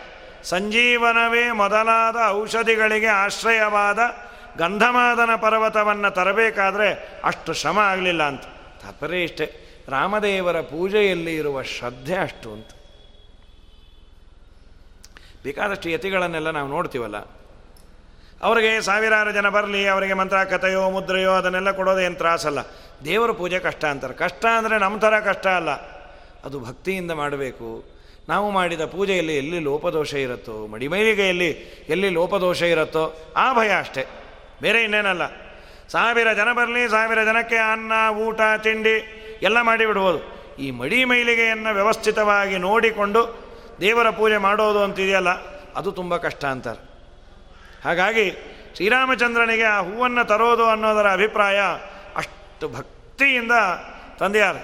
ಸಂಜೀವನವೇ ಮೊದಲಾದ ಔಷಧಿಗಳಿಗೆ ಆಶ್ರಯವಾದ ಗಂಧಮಾದನ ಪರ್ವತವನ್ನು ತರಬೇಕಾದ್ರೆ ಅಷ್ಟು ಶ್ರಮ ಆಗಲಿಲ್ಲ ಅಂತ. ತಾತ್ಪರ್ಯ ಇಷ್ಟೇ, ರಾಮದೇವರ ಪೂಜೆಯಲ್ಲಿ ಇರುವ ಶ್ರದ್ಧೆ ಅಷ್ಟು ಅಂತ. ಬೇಕಾದಷ್ಟು ಯತಿಗಳನ್ನೆಲ್ಲ ನಾವು ನೋಡ್ತೀವಲ್ಲ. ಅವರಿಗೆ ಸಾವಿರಾರು ಜನ ಬರಲಿ, ಅವರಿಗೆ ಮಂತ್ರ ಕಥೆಯೋ ಮುದ್ರೆಯೋ, ಅದನ್ನೆಲ್ಲ ಕೊಡೋದೇನು ತ್ರಾಸಲ್ಲ. ದೇವರ ಪೂಜೆ ಕಷ್ಟ ಅಂತಾರೆ. ಕಷ್ಟ ಅಂದರೆ ನಮ್ಮ ಥರ ಕಷ್ಟ ಅಲ್ಲ. ಅದು ಭಕ್ತಿಯಿಂದ ಮಾಡಬೇಕು. ನಾವು ಮಾಡಿದ ಪೂಜೆಯಲ್ಲಿ ಎಲ್ಲಿ ಲೋಪದೋಷ ಇರುತ್ತೋ, ಮಡಿಮೈಲಿಗೆಯಲ್ಲಿ ಎಲ್ಲಿ ಲೋಪದೋಷ ಇರುತ್ತೋ, ಆ ಭಯ ಅಷ್ಟೇ. ಬೇರೆ ಇನ್ನೇನಲ್ಲ. ಸಾವಿರ ಜನ ಬರಲಿ, ಸಾವಿರ ಜನಕ್ಕೆ ಅನ್ನ, ಊಟ, ತಿಂಡಿ ಎಲ್ಲ ಮಾಡಿಬಿಡ್ಬೋದು. ಈ ಮಡಿ ಮೈಲಿಗೆಯನ್ನು ವ್ಯವಸ್ಥಿತವಾಗಿ ನೋಡಿಕೊಂಡು ದೇವರ ಪೂಜೆ ಮಾಡೋದು ಅಂತಿದೆಯಲ್ಲ, ಅದು ತುಂಬ ಕಷ್ಟ ಅಂತಾರೆ. ಹಾಗಾಗಿ ಶ್ರೀರಾಮಚಂದ್ರನಿಗೆ ಆ ಹೂವನ್ನು ತರೋದು ಅನ್ನೋದರ ಅಭಿಪ್ರಾಯ ಅಷ್ಟು ಭಕ್ತಿಯಿಂದ ತಂದೆಯಾರ.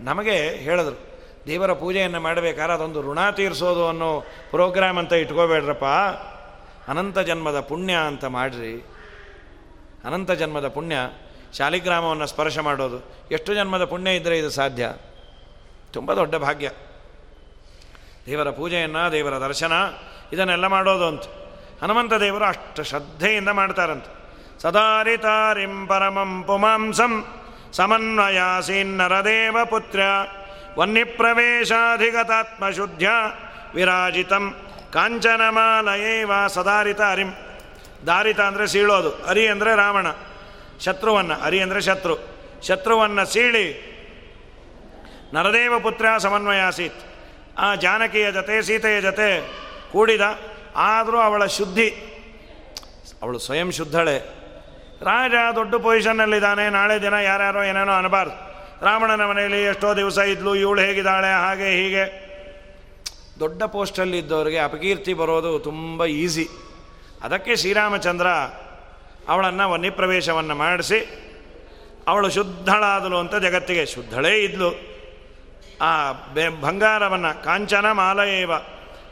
ನಮಗೆ ಹೇಳಿದ್ರು ದೇವರ ಪೂಜೆಯನ್ನು ಮಾಡಬೇಕಾದ್ರೆ ಅದೊಂದು ಋಣ ತೀರಿಸೋದು ಅನ್ನೋ ಪ್ರೋಗ್ರಾಮ್ ಅಂತ ಇಟ್ಕೋಬೇಡ್ರಪ್ಪ. ಅನಂತ ಜನ್ಮದ ಪುಣ್ಯ ಅಂತ ಮಾಡಿರಿ. ಅನಂತ ಜನ್ಮದ ಪುಣ್ಯ, ಶಾಲಿಗ್ರಾಮವನ್ನು ಸ್ಪರ್ಶ ಮಾಡೋದು. ಎಷ್ಟು ಜನ್ಮದ ಪುಣ್ಯ ಇದ್ದರೆ ಇದು ಸಾಧ್ಯ? ತುಂಬ ದೊಡ್ಡ ಭಾಗ್ಯ. ದೇವರ ಪೂಜೆಯನ್ನು, ದೇವರ ದರ್ಶನ, ಇದನ್ನೆಲ್ಲ ಮಾಡೋದು ಅಂತ. ಹನುಮಂತ ದೇವರು ಅಷ್ಟು ಶ್ರದ್ಧೆಯಿಂದ ಮಾಡ್ತಾರಂತೆ. ಸದಾರಿತಾರಿಂ ಪರಮಂ ಪುಮಾಂಸಂ ಸಮನ್ವಯಾಸೀನ್ನರದೇವ ಪುತ್ರ. ವನ್ನಿಪ್ರವೇಶಾಧಿಗತಾತ್ಮಶುದ್ಧ ವಿರಾಜಿತಂ ಕಾಂಚನಮಾಲಯೇವ ಸದಾರಿತ ಅರಿಂ ದಾರಿತ ಅಂದರೆ ಸೀಳೋದು, ಅರಿ ಅಂದರೆ ರಾವಣ, ಶತ್ರುವನ್ನು, ಅರಿ ಅಂದರೆ ಶತ್ರು। ಶತ್ರುವನ್ನು ಸೀಳಿ ನರದೇವ ಪುತ್ರ ಸಮನ್ವಯಾಸೀತ್ ಆ ಜಾನಕಿಯ ಜೊತೆ, ಸೀತೆಯ ಜೊತೆ ಕೂಡಿದ, ಆದರೂ ಅವಳ ಶುದ್ಧಿ, ಅವಳು ಸ್ವಯಂ ಶುದ್ಧಳೆ। ರಾಜ ದೊಡ್ಡ ಪೊಸಿಷನ್ನಲ್ಲಿದ್ದಾನೆ ನಾಳೆ ದಿನ ಯಾರ್ಯಾರೋ ಏನೇನೋ ಅನ್ನಬಾರ್ದು ರಾವಣನ ಮನೆಯಲ್ಲಿ ಎಷ್ಟೋ ದಿವಸ ಇದ್ಲು, ಇವಳು ಹೇಗಿದ್ದಾಳೆ, ಹಾಗೆ, ಹೀಗೆ. ದೊಡ್ಡ ಪೋಸ್ಟಲ್ಲಿ ಇದ್ದವರಿಗೆ ಅಪಕೀರ್ತಿ ಬರೋದು ತುಂಬ ಈಸಿ. ಅದಕ್ಕೆ ಶ್ರೀರಾಮಚಂದ್ರ ಅವಳನ್ನು ವನ್ಯಪ್ರವೇಶವನ್ನು ಮಾಡಿಸಿ, ಅವಳು ಶುದ್ಧಳಾದಳು ಅಂತ ಜಗತ್ತಿಗೆ. ಶುದ್ಧಳೇ ಇದ್ಲು. ಆ ಬಂಗಾರವನ್ನು, ಕಾಂಚನ ಮಾಲಯೇವ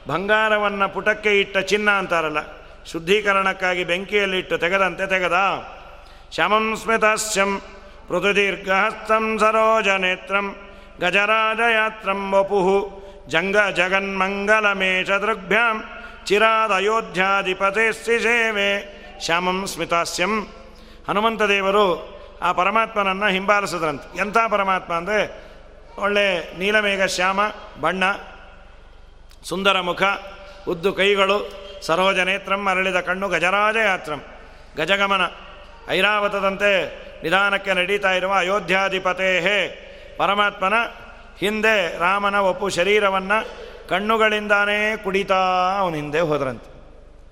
ಬಂಗಾರವನ್ನು ಪುಟಕ್ಕೆ ಇಟ್ಟ ಚಿನ್ನ ಅಂತಾರಲ್ಲ, ಶುದ್ಧೀಕರಣಕ್ಕಾಗಿ ಬೆಂಕಿಯಲ್ಲಿಟ್ಟು ತೆಗೆದಂತೆ ತೆಗೆದ. ಶಮಂ ಸ್ಮಿತಸ್ಯಂ. ಪೃಥುದೀರ್ಘಹಸ್ತಂ ಸರೋಜನೇತ್ರಂ ಗಜರಾಜಯಾತ್ರಂ ಜಗನ್ಮಂಗಲಮೇಶ ದೃಗ್ಭ್ಯಾಂ ಚಿರಾದಯೋಧ್ಯಾಧಿಪತೆ ಸೇವೆ ಶ್ಯಾಮಂ ಸ್ಮಿತಾಸ್ಯಂ ಹನುಮಂತ ದೇವರು ಆ ಪರಮಾತ್ಮನನ್ನು ಹಿಂಬಾಲಿಸಿದ್ರಂತೆ. ಎಂಥ ಪರಮಾತ್ಮ ಅಂದರೆ ಒಳ್ಳೆ ನೀಲಮೇಘ, ಶ್ಯಾಮ, ಬಣ್ಣ, ಸುಂದರ ಮುಖ, ಉದ್ದು ಕೈಗಳು ಸರೋಜ ನೇತ್ರಂ ಅರಳಿದ ಕಣ್ಣು, ಗಜರಾಜಯಾತ್ರಂ, ಗಜಗಮನ, ಐರಾವತದಂತೆ ನಿಧಾನಕ್ಕೆ ನಡೀತಾ ಇರುವ ಅಯೋಧ್ಯಾಧಿಪತೇ ಪರಮಾತ್ಮನ ಹಿಂದೆ ರಾಮನ ಒಪ್ಪು ಶರೀರವನ್ನು ಕಣ್ಣುಗಳಿಂದಾನೇ ಕುಡಿತಾ ಅವನ ಹಿಂದೆ ಹೋದ್ರಂತೆ.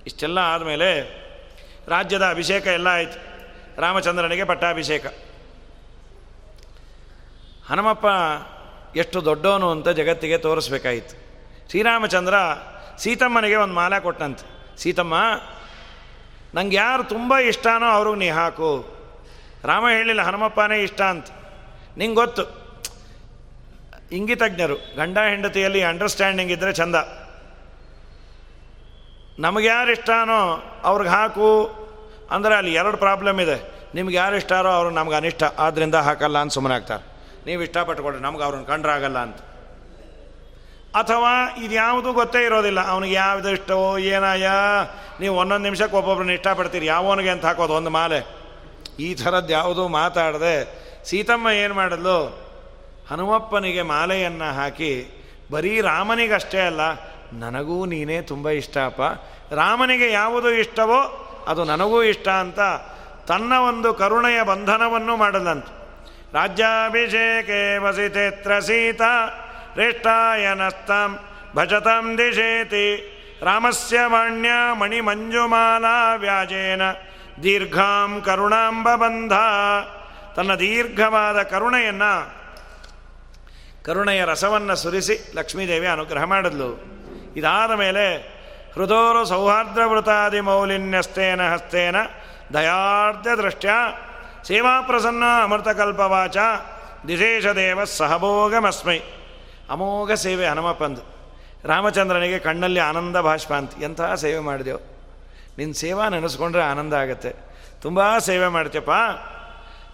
ಇಷ್ಟೆಲ್ಲ ಆದಮೇಲೆ ರಾಜ್ಯದ ಅಭಿಷೇಕ ಎಲ್ಲ ಆಯಿತು. ರಾಮಚಂದ್ರನಿಗೆ ಪಟ್ಟಾಭಿಷೇಕ. ಹನುಮಪ್ಪ ಎಷ್ಟು ದೊಡ್ಡವನು ಅಂತ ಜಗತ್ತಿಗೆ ತೋರಿಸ್ಬೇಕಾಯಿತು. ಶ್ರೀರಾಮಚಂದ್ರ ಸೀತಮ್ಮನಿಗೆ ಒಂದು ಮಾಲೆ ಕೊಟ್ಟಂತೆ ಸೀತಮ್ಮ ನಂಗೆ ಯಾರು ತುಂಬ ಇಷ್ಟನೋ ಅವ್ರಿಗೆ ನೀ ಹಾಕು. ರಾಮ ಹೇಳಿಲ್ಲ, ಹನುಮಪ್ಪನೇ ಇಷ್ಟ ಅಂತ. ನಿಂಗೆ ಗೊತ್ತು, ಇಂಗಿತಜ್ಞರು, ಗಂಡ ಹೆಂಡತಿಯಲ್ಲಿ ಅಂಡರ್ಸ್ಟ್ಯಾಂಡಿಂಗ್ ಇದ್ದರೆ ಚಂದ. ನಮಗೆ ಯಾರು ಇಷ್ಟನೋ ಅವ್ರಿಗೆ ಹಾಕು, ಅಂದರೆ ಅಲ್ಲಿ ಎರಡು ಪ್ರಾಬ್ಲಮ್ ಇದೆ. ನಿಮ್ಗೆ ಯಾರು ಇಷ್ಟಾರೋ ಅವ್ರು ನಮ್ಗೆ ಅನಿಷ್ಟ ಆದ್ದರಿಂದ ಹಾಕಲ್ಲ ಅಂತ ಸುಮ್ಮನೆ ಆಗ್ತಾರೆ. ನೀವು ಇಷ್ಟಪಟ್ಟುಕೊಡ್ರಿ ನಮ್ಗೆ ಅವ್ರನ್ನ ಕಂಡ್ರಾಗಲ್ಲ ಅಂತ. ಅಥವಾ ಇದು ಯಾವುದು ಗೊತ್ತೇ ಇರೋದಿಲ್ಲ, ಅವನಿಗೆ ಯಾವುದು ಇಷ್ಟವೋ ಏನಾಯ ನೀವು ಒಂದೊಂದು ನಿಮಿಷಕ್ಕೆ ಒಬ್ಬೊಬ್ಬರನ್ನ ಇಷ್ಟಪಡ್ತೀರಿ, ಯಾವನಿಗೆ ಅಂತ ಹಾಕೋದು, ಒಂದು ಮಾಲೆ. ಈ ಥರದ್ದು ಯಾವುದೂ ಮಾತಾಡದೆ ಸೀತಮ್ಮ ಏನು ಮಾಡಿದ್ಲು? ಹನುಮಪ್ಪನಿಗೆ ಮಾಲೆಯನ್ನು ಹಾಕಿ, ಬರೀ ರಾಮನಿಗಷ್ಟೇ ಅಲ್ಲ, ನನಗೂ ನೀನೇ ತುಂಬ ಇಷ್ಟಪ್ಪ. ರಾಮನಿಗೆ ಯಾವುದು ಇಷ್ಟವೋ ಅದು ನನಗೂ ಇಷ್ಟ ಅಂತ ತನ್ನ ಒಂದು ಕರುಣೆಯ ಬಂಧನವನ್ನು ಮಾಡಲಂತ. ರಾಜ್ಯಾಭಿಷೇಕೆ ವಸಿತೇತ್ರ ಸೀತಾ ರೇಷ್ಠಾಯನಸ್ತಂ ಭಜತಂ ದಿಶೇತಿ. ರಾಮಸ್ಯ ವಾಣ್ಯ ಮಣಿಮಂಜುಮಾಲಾ ವ್ಯಾಜೇನ. ದೀರ್ಘಾಂ ಕರುಣಾಂಬ ಬಂಧ. ತನ್ನ ದೀರ್ಘವಾದ ಕರುಣೆಯನ್ನು, ಕರುಣೆಯ ರಸವನ್ನು ಸುರಿಸಿ ಲಕ್ಷ್ಮೀದೇವಿ ಅನುಗ್ರಹ ಮಾಡಿದ್ಲು. ಇದಾದ ಮೇಲೆ ಹೃದೋರು ಸೌಹಾರ್ದ್ರವೃತಾದಿ ಮೌಲಿನ್ಯಸ್ತೇನ ಹಸ್ತೇನ ದಯಾರ್ಧ ದೃಷ್ಟ್ಯ ಸೇವಾಪ್ರಸನ್ನ ಅಮೃತಕಲ್ಪವಾಚ ದಿಶೇಷದೇವ ಸಹಭೋಗಮಸ್ಮೈ ಅಮೋಘ ಸೇವೆ ಹನುಮಪ್ಪಂದು. ರಾಮಚಂದ್ರನಿಗೆ ಕಣ್ಣಲ್ಲಿ ಆನಂದ ಭಾಷ್ಪ ಎಂತಹ ಸೇವೆ ಮಾಡಿದೆವು ನಿನ್ನ ಸೇವಾ ನೆನೆಸ್ಕೊಂಡ್ರೆ ಆನಂದ ಆಗುತ್ತೆ. ತುಂಬ ಸೇವೆ ಮಾಡ್ತೀಯಪ್ಪ.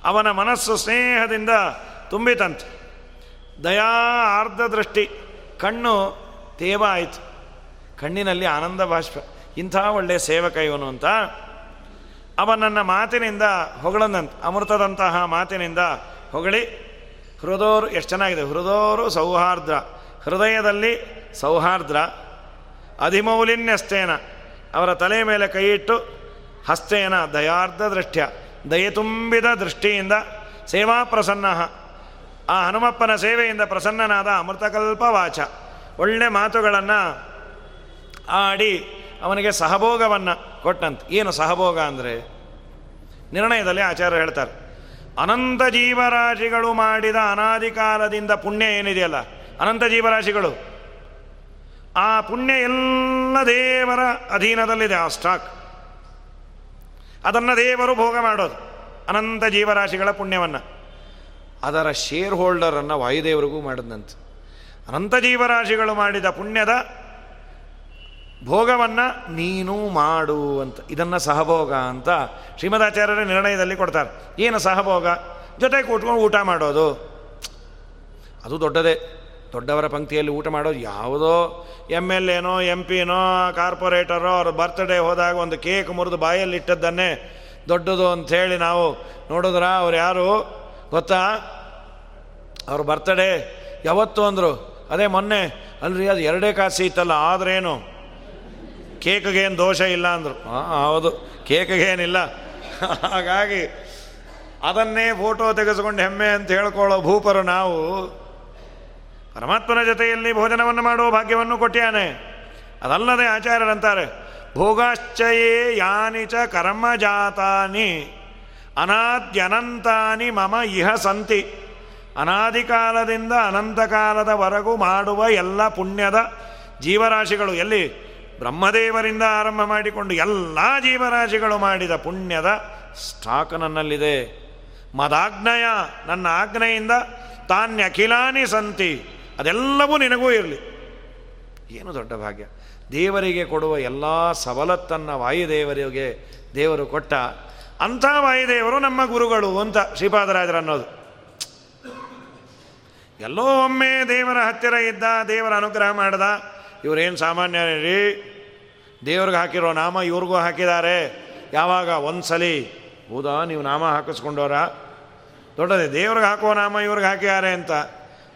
ಅವನ ಮನಸ್ಸು ಸ್ನೇಹದಿಂದ ತುಂಬಿತಂತೆ. ದಯಾ ಆರ್ಧ ದೃಷ್ಟಿ ಕಣ್ಣು ತೇವ ಆಯಿತು. ಕಣ್ಣಿನಲ್ಲಿ ಆನಂದ ಭಾಷ್ಪ ಇಂಥ ಒಳ್ಳೆಯ ಸೇವಕ ಇವನು ಅಂತ. ಅವನನ್ನು ಮಾತಿನಿಂದ ಹೊಗಳಂದಂತ ಅಮೃತದಂತಹ ಮಾತಿನಿಂದ ಹೊಗಳಿ. ಹೃದೋರು, ಎಷ್ಟು ಚೆನ್ನಾಗಿದೆ. ಹೃದೋರು ಸೌಹಾರ್ದ್ರ. ಹೃದಯದಲ್ಲಿ ಸೌಹಾರ್ದ್ರ. ಅಧಿಮೌಲಿನ್ಯಸ್ತೇನ. ಅವರ ತಲೆ ಮೇಲೆ ಕೈಯಿಟ್ಟು ಹಸ್ತೇನ ದಯಾರ್ಧ ದೃಷ್ಟ್ಯ, ದಯೆ ತುಂಬಿದ ದೃಷ್ಟಿಯಿಂದ ಸೇವಾ ಪ್ರಸನ್ನ. ಆ ಹನುಮಪ್ಪನ ಸೇವೆಯಿಂದ ಪ್ರಸನ್ನನಾದ ಅಮೃತಕಲ್ಪ ವಾಚ. ಒಳ್ಳೆ ಮಾತುಗಳನ್ನು ಆಡಿ ಅವನಿಗೆ ಸಹಭೋಗವನ್ನು ಕೊಟ್ಟಂತ. ಏನು ಸಹಭೋಗ ಅಂದರೆ? ನಿರ್ಣಯದಲ್ಲಿ ಆಚಾರ್ಯ ಹೇಳ್ತಾರೆ, ಅನಂತ ಜೀವರಾಶಿಗಳು ಮಾಡಿದ ಅನಾದಿ ಕಾಲದಿಂದ ಪುಣ್ಯ ಏನಿದೆಯಲ್ಲ, ಅನಂತ ಜೀವರಾಶಿಗಳು? ಆ ಪುಣ್ಯ ಎಲ್ಲ ದೇವರ ಅಧೀನದಲ್ಲಿದೆ ಆ ಸ್ಟಾಕ್ ಅದನ್ನು ದೇವರು ಭೋಗ ಮಾಡೋದು. ಅನಂತ ಜೀವರಾಶಿಗಳ ಪುಣ್ಯವನ್ನು. ಅದರ ಶೇರ್ ಹೋಲ್ಡರನ್ನು ವಾಯುದೇವರಿಗೂ ಮಾಡಿದಂತೆ. ಅನಂತ ಜೀವರಾಶಿಗಳು ಮಾಡಿದ ಪುಣ್ಯದ ಭೋಗವನ್ನು ನೀನು ಮಾಡು ಅಂತ. ಇದನ್ನು ಸಹಭೋಗ ಅಂತ ಶ್ರೀಮದಾಚಾರ್ಯರ ನಿರ್ಣಯದಲ್ಲಿ ಕೊಡ್ತಾರೆ. ಏನು ಸಹಭೋಗ? ಜೊತೆ ಕೂತ್ಕೊಂಡು ಊಟ ಮಾಡೋದು. ಅದು ದೊಡ್ಡದೇ. ದೊಡ್ಡವರ ಪಂಕ್ತಿಯಲ್ಲಿ ಊಟ ಮಾಡೋದು ಯಾವುದೋ ಎಂ ಎಲ್ ಎನೋ ಎಂ ಪಿನೋ ಕಾರ್ಪೊರೇಟರೋ, ಅವ್ರ ಬರ್ತ್ಡೇ ಹೋದಾಗ ಒಂದು ಕೇಕ್ ಮುರಿದು ಬಾಯಲ್ಲಿ ಇಟ್ಟದ್ದನ್ನೇ ದೊಡ್ಡದು ಅಂಥೇಳಿ ನಾವು ನೋಡಿದ್ರ? ಅವ್ರು ಯಾರು? ಗೊತ್ತಾ? ಅವ್ರ ಬರ್ತ್ಡೇ ಯಾವತ್ತು ಅಂದರು? ಅದೇ ಮೊನ್ನೆ. ಅಲ್ರಿ, ಅದು ಎರಡೇ ಕಾಸು ಇತ್ತಲ್ಲ, ಆದ್ರೇನು? ಕೇಕ್ಗೇನು ದೋಷ ಇಲ್ಲ ಅಂದರು. ಹಾಂ ಹೌದು ಕೇಕ್ಗೇನಿಲ್ಲ ಹಾಗಾಗಿ ಅದನ್ನೇ ಫೋಟೋ ತೆಗೆಸ್ಕೊಂಡು ಹೆಮ್ಮೆ ಅಂತ ಹೇಳ್ಕೊಳ್ಳೋ ಭೂಪರು ನಾವು. ಪರಮಾತ್ಮನ ಜೊತೆಯಲ್ಲಿ ಭೋಜನವನ್ನು ಮಾಡುವ ಭಾಗ್ಯವನ್ನು ಕೊಟ್ಟಿಯಾನೆ. ಅದಲ್ಲದೆ ಆಚಾರ್ಯರಂತಾರೆ, ಭೋಗಾಶ್ಚಯೇ ಯಾನಿ ಚ ಕರ್ಮಜಾತಾನಿ ಅನಾದ್ಯನಂತಾನಿ ಮಮ ಇಹ ಸಂತಿ. ಅನಾದಿ ಕಾಲದಿಂದ ಅನಂತ ಕಾಲದವರೆಗೂ ಮಾಡುವ ಎಲ್ಲ ಪುಣ್ಯದ ಜೀವರಾಶಿಗಳು ಎಲ್ಲಿ? ಬ್ರಹ್ಮದೇವರಿಂದ ಆರಂಭ ಮಾಡಿಕೊಂಡು ಎಲ್ಲ ಜೀವರಾಶಿಗಳು ಮಾಡಿದ ಪುಣ್ಯದ ಸ್ಟಾಕ್ ನನ್ನಲ್ಲಿದೆ. ಮದಾಗ್ನಯ, ನನ್ನ ಆಜ್ಞೆಯಿಂದ ತಾನ್ಯಖಿಲಾನಿ ಸಂತಿ. ಅದೆಲ್ಲವೂ ನಿನಗೂ ಇರಲಿ. ಏನು ದೊಡ್ಡ ಭಾಗ್ಯ. ದೇವರಿಗೆ ಕೊಡುವ ಎಲ್ಲ ಸವಲತ್ತನ್ನು ವಾಯುದೇವರಿಗೆ ದೇವರು ಕೊಟ್ಟ ಅಂಥ ವಾಯುದೇವರು ನಮ್ಮ ಗುರುಗಳು ಅಂತ ಶ್ರೀಪಾದರಾಜರು ಅನ್ನೋದು. ಎಲ್ಲೋ ಒಮ್ಮೆ ದೇವರ ಹತ್ತಿರ ಇದ್ದ, ದೇವರ ಅನುಗ್ರಹ ಮಾಡ್ದ, ಇವರೇನು ಸಾಮಾನ್ಯ ರೀ? ದೇವ್ರಿಗೆ ಹಾಕಿರೋ ನಾಮ ಇವ್ರಿಗೂ ಹಾಕಿದ್ದಾರೆ ಯಾವಾಗ? ಒಂದ್ಸಲಿ. ಹೌದಾ? ನೀವು ನಾಮ ಹಾಕಿಸ್ಕೊಂಡವರ? ದೊಡ್ಡದೇ, ದೇವ್ರಿಗೆ ಹಾಕೋ ನಾಮ ಇವ್ರಿಗೆ ಹಾಕಿದ್ದಾರೆ ಅಂತ.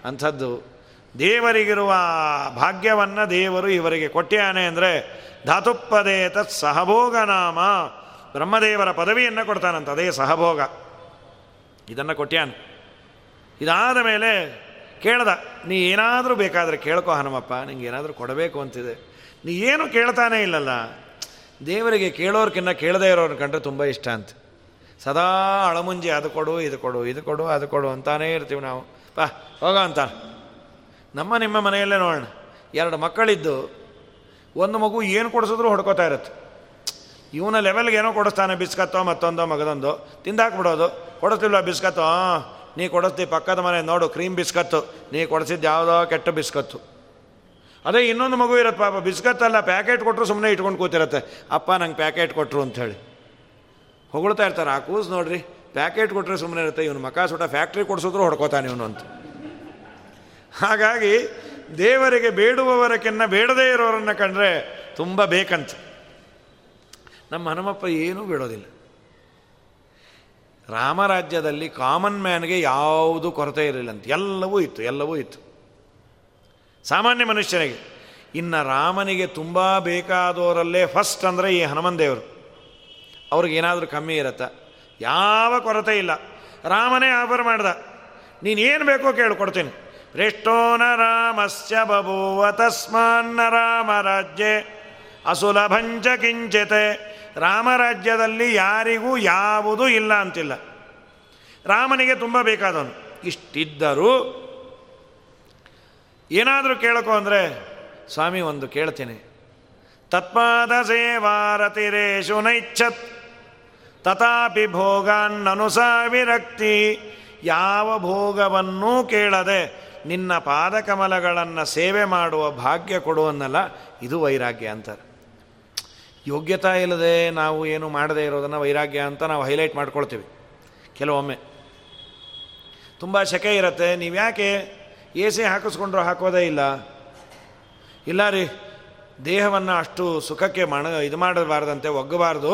ಅಂಥದ್ದು ದೇವರಿಗಿರುವ ಭಾಗ್ಯವನ್ನು ದೇವರು ಇವರಿಗೆ ಕೊಟ್ಟಿಯಾನೆ ಅಂದರೆ ಧಾತುಪ್ಪದೇ ತತ್ ಸಹಭೋಗ ನಾಮ. ಬ್ರಹ್ಮದೇವರ ಪದವಿಯನ್ನು ಕೊಡ್ತಾನಂತ, ಅದೇ ಸಹಭೋಗ. ಇದನ್ನು ಕೊಟ್ಟ್ಯಾನು ಇದಾದ ಮೇಲೆ ಕೇಳ್ದ, ನೀ ಏನಾದರೂ ಬೇಕಾದರೆ ಕೇಳ್ಕೊ ಹನುಮಪ್ಪ, ನಿಂಗೆ ಏನಾದರೂ ಕೊಡಬೇಕು ಅಂತಿದೆ. ನೀ ಏನು ಕೇಳ್ತಾನೇ ಇಲ್ಲಲ್ಲ. ದೇವರಿಗೆ ಕೇಳೋರ್ಕಿನ್ನ ಕೇಳದೇ ಇರೋರು ಕಂಡ್ರೆ ತುಂಬ ಇಷ್ಟ ಅಂತ. ಸದಾ ಅಳಮುಂಜಿ ಅದು ಕೊಡು, ಇದು ಕೊಡು ಇದು ಕೊಡು, ಅದು ಕೊಡು ಅಂತಾನೇ ಇರ್ತೀವಿ ನಾವು. ಪಾ, ಹೋಗೋ ಅಂತ ನಮ್ಮ ನಿಮ್ಮ ಮನೆಯಲ್ಲೇ ನೋಡೋಣ. ಎರಡು ಮಕ್ಕಳಿದ್ದು, ಒಂದು ಮಗು ಏನು ಕೊಡಿಸಿದ್ರು ಹೊಡ್ಕೋತಾ ಇರುತ್ತೆ. ಇವನ ಲೆವೆಲ್ಗೆ ಏನೋ ಕೊಡಿಸ್ತಾನೆ, ಬಿಸ್ಕತ್ತೋ ಮತ್ತೊಂದೋ ಮಗದೊಂದು. ತಿಂದಾಕ್ಬಿಡೋದು. ಕೊಡಿಸ್ತಿಲ್ವ ಬಿಸ್ಕತ್ತೋ? ನೀ ಕೊಡಿಸ್ತೀವಿ ಪಕ್ಕದ ಮನೆ, ನೋಡು ಕ್ರೀಮ್ ಬಿಸ್ಕತ್ತು. ನೀ ಕೊಡಿಸಿದ್ದು ಯಾವುದೋ ಕೆಟ್ಟ ಬಿಸ್ಕತ್ತು. ಅದೇ ಇನ್ನೊಂದು ಮಗು ಇರುತ್ತೆ ಪಾಪ, ಬಿಸ್ಕತ್ತಲ್ಲ ಪ್ಯಾಕೆಟ್ ಕೊಟ್ಟರು ಸುಮ್ಮನೆ ಇಟ್ಕೊಂಡು ಕೂತಿರತ್ತೆ. ಅಪ್ಪ ನಂಗೆ ಪ್ಯಾಕೆಟ್ ಕೊಟ್ಟರು ಅಂಥೇಳಿ ಹೊಗಳ್ತಾ ಇರ್ತಾರೆ. ಆ ಕೂಸು ನೋಡ್ರಿ ಪ್ಯಾಕೆಟ್ ಕೊಟ್ಟರೆ ಸುಮ್ಮನೆ ಇರುತ್ತೆ. ಇವನು ಮಕ ಸುಟ ಫ್ಯಾಕ್ಟ್ರಿ ಕೊಡಿಸಿದ್ರು ಹೊಡ್ಕೋತಾನೆ ಇವನು ಅಂತ. ಹಾಗಾಗಿ ದೇವರಿಗೆ ಬೇಡುವವರಕ್ಕೆನ್ನ ಬೇಡದೇ ಇರೋರನ್ನ ಕಂಡ್ರೆ ತುಂಬ ಬೇಕಂತ. ನಮ್ಮ ಹನುಮಪ್ಪ ಏನೂ ಬೇಡೋದಿಲ್ಲ. ರಾಮರಾಜ್ಯದಲ್ಲಿ ಕಾಮನ್ ಮ್ಯಾನ್ಗೆ ಯಾವುದು ಕೊರತೆ ಇರಲಿಲ್ಲಂತ ಎಲ್ಲವೂ ಇತ್ತು ಎಲ್ಲವೂ ಇತ್ತು. ಸಾಮಾನ್ಯ ಮನುಷ್ಯನಿಗೆ. ಇನ್ನು ರಾಮನಿಗೆ ತುಂಬ ಬೇಕಾದವರಲ್ಲೇ ಫಸ್ಟ್ ಅಂದರೆ ಈ ಹನುಮನ್ ದೇವರು. ಅವ್ರಿಗೇನಾದರೂ ಕಮ್ಮಿ ಇರತ್ತ? ಯಾವ ಕೊರತೆ ಇಲ್ಲ. ರಾಮನೇ ಆಫರ್ ಮಾಡ್ದ. ನೀನೇನು ಬೇಕೋ ಕೇಳು ರೇಷ್ಟೋ ನ ರಾಮಸ್ಯ ಬಭೂವ ತಸ್ಮಾನ್ನ ರಾಮರಾಜ್ಯೆ ಅಸುಲಭಂಚ ಕಿಂಚಿತ ರಾಮರಾಜ್ಯದಲ್ಲಿ ಯಾರಿಗೂ ಯಾವುದೂ ಇಲ್ಲ ಅಂತಿಲ್ಲ. ರಾಮನಿಗೆ ತುಂಬ ಬೇಕಾದವನು. ಇಷ್ಟಿದ್ದರೂ ಏನಾದರೂ ಕೇಳಕೋ ಅಂದರೆ, ಸ್ವಾಮಿ ಒಂದು ಕೇಳ್ತೀನಿ. ತತ್ಪಾದ ಸೇವಾರತಿರೇಶು ನೈಚ್ಛತ್. ತಥಾಪಿ ಭೋಗಾನ್ನನುಸಾವಿರಕ್ತಿ. ಯಾವ ಭೋಗವನ್ನೂ ಕೇಳದೆ ನಿನ್ನ ಪಾದಕಮಲಗಳನ್ನು ಸೇವೆ ಮಾಡುವ ಭಾಗ್ಯ ಕೊಡುವನ್ನಲ್ಲ, ಇದು ವೈರಾಗ್ಯ ಅಂತಾರೆ. ಯೋಗ್ಯತಾ ಇಲ್ಲದೆ ನಾವು ಏನು ಮಾಡದೇ ಇರೋದನ್ನು ವೈರಾಗ್ಯ ಅಂತ ನಾವು ಹೈಲೈಟ್ ಮಾಡ್ಕೊಳ್ತೀವಿ. ಕೆಲವೊಮ್ಮೆ. ತುಂಬ ಶಕೆ ಇರುತ್ತೆ, ನೀವು ಯಾಕೆ ಎ ಸಿ ಹಾಕಿಸ್ಕೊಂಡ್ರು ಹಾಕೋದೇ ಇಲ್ಲ? ಇಲ್ಲ ರೀ, ದೇಹವನ್ನು ಅಷ್ಟು ಸುಖಕ್ಕೆ ಮಾಡ ಇದು ಮಾಡಬಾರ್ದಂತೆ, ಒಗ್ಗಬಾರ್ದು,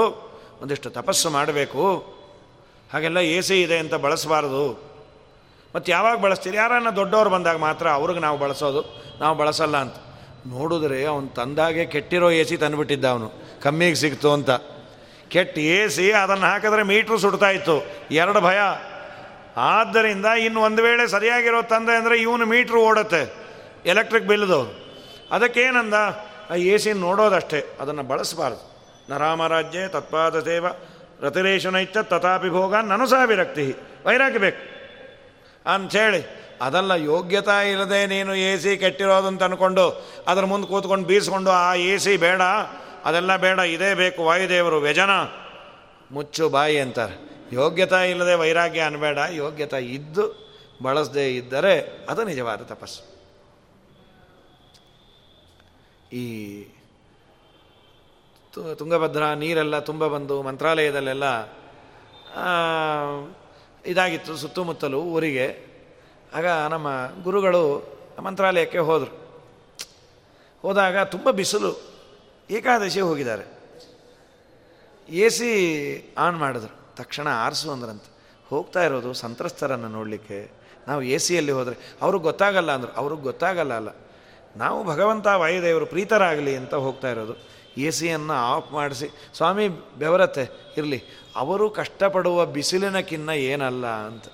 ಒಂದಿಷ್ಟು ತಪಸ್ಸು ಮಾಡಬೇಕು. ಹಾಗೆಲ್ಲ ಎ ಸಿ ಇದೆ ಅಂತ ಬಳಸಬಾರ್ದು. ಮತ್ತು ಯಾವಾಗ ಬಳಸ್ತೀರಿ? ಯಾರನ್ನ ದೊಡ್ಡವ್ರು ಬಂದಾಗ ಮಾತ್ರ ಅವ್ರಿಗೆ ನಾವು ಬಳಸೋದು, ನಾವು ಬಳಸಲ್ಲ ಅಂತ. ನೋಡಿದ್ರೆ ಅವನು ತಂದಾಗೆ ಕೆಟ್ಟಿರೋ ಎ ಸಿ ತಂದುಬಿಟ್ಟಿದ್ದ ಅವನು. ಕಮ್ಮಿಗೆ ಸಿಕ್ತು ಅಂತ. ಕೆಟ್ಟ ಎ ಸಿ ಅದನ್ನು ಹಾಕಿದ್ರೆ ಮೀಟ್ರ್ ಸುಡ್ತಾ ಇತ್ತು. ಎರಡು ಭಯ. ಆದ್ದರಿಂದ ಇನ್ನು ಒಂದು ವೇಳೆ ಸರಿಯಾಗಿರೋ ತಂದೆ ಅಂದರೆ ಇವನು ಮೀಟ್ರ್ ಓಡುತ್ತೆ, ಎಲೆಕ್ಟ್ರಿಕ್ ಬಿಲ್ದು. ಅದಕ್ಕೇನಂದ? ಆ ಎ ಸಿ ನೋಡೋದಷ್ಟೇ, ಅದನ್ನು ಬಳಸಬಾರ್ದು. ನರಾಮರಾಜ್ಯ ತತ್ಪಾದ ಸೇವ ರತಿರೇಶನೈತ್ಯ ತಥಾಪಿ ಭೋಗ ನನು ಸಹ ವಿರಕ್ತಿ ಅಂಥೇಳಿ ಅದೆಲ್ಲ ಯೋಗ್ಯತಾ ಇಲ್ಲದೆ ನೀನು ಎ ಸಿ ಕೆಟ್ಟಿರೋದಂತ ಅಂದ್ಕೊಂಡು ಅದ್ರ ಮುಂದೆ ಕೂತ್ಕೊಂಡು ಬೀಸ್ಕೊಂಡು ಆ ಎ ಸಿ ಬೇಡ, ಅದೆಲ್ಲ ಬೇಡ, ಇದೇ ಬೇಕು, ವಾಯುದೇವರು ವ್ಯಜನ. ಮುಚ್ಚು ಬಾಯಿ ಅಂತಾರೆ. ಯೋಗ್ಯತಾ ಇಲ್ಲದೆ ವೈರಾಗ್ಯ ಅನ್ಬೇಡ, ಯೋಗ್ಯತೆ ಇದ್ದು ಬಳಸದೇ ಇದ್ದರೆ ಅದು ನಿಜವಾದ ತಪಸ್ಸು. ಈ ತುಂಗಭದ್ರಾ ನೀರೆಲ್ಲ ತುಂಬ ಬಂದು ಮಂತ್ರಾಲಯದಲ್ಲೆಲ್ಲ ಇದಾಗಿತ್ತು ಸುತ್ತಮುತ್ತಲು ಊರಿಗೆ. ಆಗ ನಮ್ಮ ಗುರುಗಳು ಮಂತ್ರಾಲಯಕ್ಕೆ ಹೋದರು. ಹೋದಾಗ ತುಂಬ ಬಿಸಿಲು. ಏಕಾದಶಿ ಹೋಗಿದ್ದಾರೆ. ಎ ಸಿ ಆನ್ ಮಾಡಿದ್ರು. ತಕ್ಷಣ ಆರಿಸು ಅಂದ್ರಂತ ಹೋಗ್ತಾ ಇರೋದು ಸಂತ್ರಸ್ತರನ್ನು ನೋಡಲಿಕ್ಕೆ. ನಾವು ಎ ಸಿಯಲ್ಲಿ ಹೋದರೆ, ಅವ್ರಿಗೆ ಗೊತ್ತಾಗಲ್ಲ ಅಂದರು. ಅವ್ರಿಗೆ ಗೊತ್ತಾಗಲ್ಲ ಅಲ್ಲ. ನಾವು ಭಗವಂತ ವಾಯುದೇವರು ಪ್ರೀತರಾಗಲಿ ಅಂತ ಹೋಗ್ತಾ ಇರೋದು. ಎ ಸಿಯನ್ನು ಆಫ್ ಮಾಡಿಸಿ. ಸ್ವಾಮಿ, ಬೆವರತ್ತೆ, ಇರಲಿ. ಅವರು ಕಷ್ಟಪಡುವ ಬಿಸಿಲಿನ ಕಿನ್ನ ಏನಲ್ಲ ಅಂತ.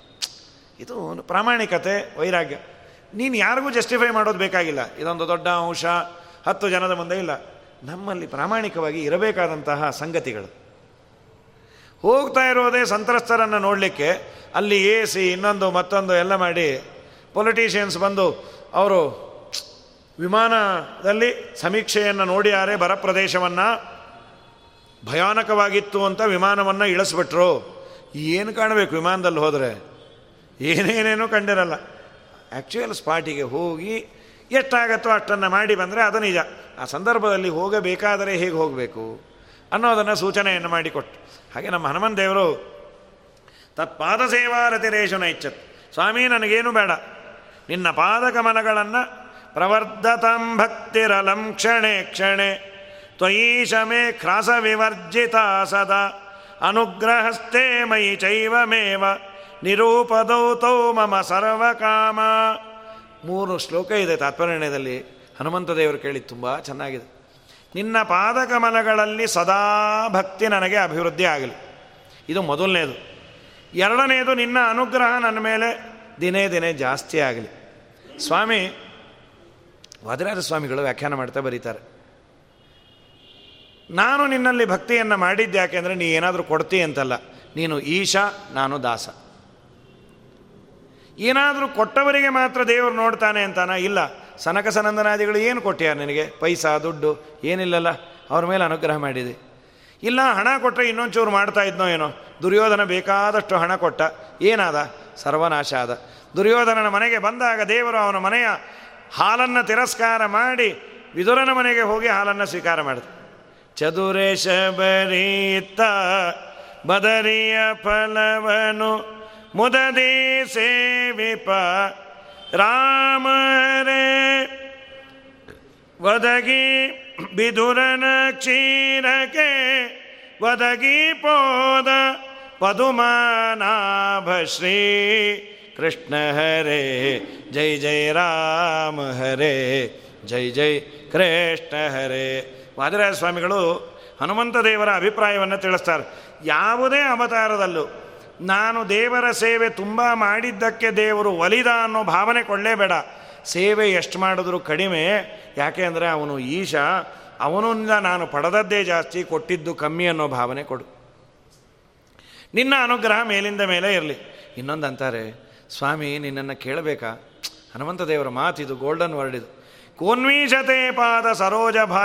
ಇದು ಪ್ರಾಮಾಣಿಕತೆ, ವೈರಾಗ್ಯ. ನೀನು ಯಾರಿಗೂ ಜಸ್ಟಿಫೈ ಮಾಡೋದು ಬೇಕಾಗಿಲ್ಲ. ಇದೊಂದು ದೊಡ್ಡ ಅಂಶ, ಹತ್ತು ಜನದ ಮುಂದೆ ಇಲ್ಲ. ನಮ್ಮಲ್ಲಿ ಪ್ರಾಮಾಣಿಕವಾಗಿ ಇರಬೇಕಾದಂತಹ ಸಂಗತಿಗಳು. ಹೋಗ್ತಾ ಇರೋದೇ ಸಂತ್ರಸ್ತರನ್ನು ನೋಡಲಿಕ್ಕೆ, ಅಲ್ಲಿ ಎ ಸಿ ಇನ್ನೊಂದು ಮತ್ತೊಂದು ಎಲ್ಲ ಮಾಡಿ ಪೊಲಿಟೀಷಿಯನ್ಸ್ ಬಂದು, ಅವರು ವಿಮಾನದಲ್ಲಿ ಸಮೀಕ್ಷೆಯನ್ನು ನೋಡಿಯಾರೆ ಬರ ಪ್ರದೇಶವನ್ನು ಭಯಾನಕವಾಗಿತ್ತು ಅಂತ ವಿಮಾನವನ್ನು ಇಳಿಸ್ಬಿಟ್ರು. ಏನು ಕಾಣಬೇಕು ವಿಮಾನದಲ್ಲಿ ಹೋದರೆ? ಏನೇನೇನೂ ಕಂಡಿರಲ್ಲ. ಆ್ಯಕ್ಚುಯಲ್ ಸ್ಪಾಟಿಗೆ ಹೋಗಿ ಎಷ್ಟಾಗತ್ತೋ ಅಷ್ಟನ್ನು ಮಾಡಿ ಬಂದರೆ ಅದು ನಿಜ. ಆ ಸಂದರ್ಭದಲ್ಲಿ ಹೋಗಬೇಕಾದರೆ ಹೇಗೆ ಹೋಗಬೇಕು ಅನ್ನೋದನ್ನು ಸೂಚನೆಯನ್ನು ಮಾಡಿಕೊಟ್ಟು ಹಾಗೆ ನಮ್ಮ ಹನುಮನ್ ದೇವರು ತತ್ಪಾದ ಸೇವಾರತಿರೇಶು ಇಚ್ಛತ್. ಸ್ವಾಮಿ, ನನಗೇನು ಬೇಡ. ನಿನ್ನ ಪಾದಕಮನಗಳನ್ನು ಪ್ರವರ್ಧತಂ ಭಕ್ತಿರಲಂ ಕ್ಷಣೆ ಕ್ಷಣೆ. ತ್ವಯೀಶ ಮೇ ಕ್ರಾಸ ವಿವರ್ಜಿತ ಸದಾ. ಅನುಗ್ರಹಸ್ಥೆ ಮಯಿ ಚೈವಮೇವ ನಿರೂಪದೌತೌ ಮಮ ಸರ್ವಕಾಮ. ಮೂರು ಶ್ಲೋಕ ಇದೆ ತಾತ್ಪರ್ಯದಲ್ಲಿ ಹನುಮಂತ ದೇವರು ಕೇಳಿ ತುಂಬ ಚೆನ್ನಾಗಿದೆ. ನಿನ್ನ ಪಾದಕಮಲಗಳಲ್ಲಿ ಸದಾ ಭಕ್ತಿ ನನಗೆ ಅಭಿವೃದ್ಧಿ ಆಗಲಿ. ಇದು ಮೊದಲನೇದು. ಎರಡನೇದು ನಿನ್ನ ಅನುಗ್ರಹ ನನ್ನ ಮೇಲೆ ದಿನೇ ದಿನೇ ಜಾಸ್ತಿ ಆಗಲಿ. ಸ್ವಾಮಿ ವಾದಿರಾಜ ಸ್ವಾಮಿಗಳು ವ್ಯಾಖ್ಯಾನ ಮಾಡ್ತಾ ಬರೀತಾರೆ. ನಾನು ನಿನ್ನಲ್ಲಿ ಭಕ್ತಿಯನ್ನು ಮಾಡಿದ್ದೆ ಯಾಕೆಂದರೆ ನೀ ಏನಾದರೂ ಕೊಡ್ತೀಯ ಅಂತಲ್ಲ. ನೀನು ಈಶಾ, ನಾನು ದಾಸ. ಏನಾದರೂ ಕೊಟ್ಟವರಿಗೆ ಮಾತ್ರ ದೇವರು ನೋಡ್ತಾನೆ ಅಂತಾನ? ಇಲ್ಲ. ಸನಕ ಸನಂದನಾದಿಗಳು ಏನು ಕೊಟ್ಟಿಯಾರು ನಿನಗೆ? ಪೈಸಾ, ದುಡ್ಡು, ಏನಿಲ್ಲಲ್ಲ? ಅವ್ರ ಮೇಲೆ ಅನುಗ್ರಹ ಮಾಡಿದೆ. ಇಲ್ಲ, ಹಣ ಕೊಟ್ಟರೆ ಇನ್ನೊಂಚೂರು ಮಾಡ್ತಾ ಇದ್ನೋ ಏನೋ? ದುರ್ಯೋಧನ ಬೇಕಾದಷ್ಟು ಹಣ ಕೊಟ್ಟ. ಏನಾದ? ಸರ್ವನಾಶ ಆದ. ದುರ್ಯೋಧನನ ಮನೆಗೆ ಬಂದಾಗ ದೇವರು ಅವನ ಮನೆಯ ಹಾಲನ್ನು ತಿರಸ್ಕಾರ ಮಾಡಿ ವಿದುರನ ಮನೆಗೆ ಹೋಗಿ ಹಾಲನ್ನು ಸ್ವೀಕಾರ ಮಾಡಿದ ಚದುರೇಶ ಬರೀತ ಬದರಿಯ ಫಲವನು ಮುದದಿ ಸೇವಿಪ ರಾಮರೇ. ಒದಗಿ ಬಿದುರನ ಕ್ಷೀರಕ್ಕೆ ಒದಗಿ ಪೋದ ಪದುಮಾನಾಭ ಕೃಷ್ಣ ಹರೇ, ಜೈ ಜೈ ರಾಮ ಹರೇ, ಜೈ ಜೈ ಕೃಷ್ಣ ಹರೇ. ವಾದರಾಜ ಸ್ವಾಮಿಗಳು, ಹನುಮಂತ ದೇವರ ಅಭಿಪ್ರಾಯವನ್ನು ತಿಳಿಸ್ತಾರೆ. ಯಾವುದೇ ಅವತಾರದಲ್ಲೂ ನಾನು ದೇವರ ಸೇವೆ ತುಂಬ ಮಾಡಿದ್ದಕ್ಕೆ ದೇವರು ಒಲಿದ ಅನ್ನೋ ಭಾವನೆ ಕೊಳ್ಳೇಬೇಡ ಸೇವೆ ಎಷ್ಟು ಮಾಡಿದ್ರೂ ಕಡಿಮೆ. ಯಾಕೆ ಅಂದರೆ ಅವನು ಈಶ, ಅವನಿಂದ ನಾನು ಪಡೆದದ್ದೇ ಜಾಸ್ತಿ, ಕೊಟ್ಟಿದ್ದು ಕಮ್ಮಿ ಅನ್ನೋ ಭಾವನೆ ಕೊಡು. ನಿನ್ನ ಅನುಗ್ರಹ ಮೇಲಿಂದ ಮೇಲೆ ಇರಲಿ. ಇನ್ನೊಂದು ಅಂತಾರೆ ಸ್ವಾಮಿ ನಿನ್ನನ್ನು ಕೇಳಬೇಕಾ? ಹನುಮಂತ ದೇವರ ಮಾತಿದು ಗೋಲ್ಡನ್ ವರ್ಡ್ ಇದು. ಕೋನ್ವೀಶತೆ ಪಾದ ಸರೋಜ ಭಾ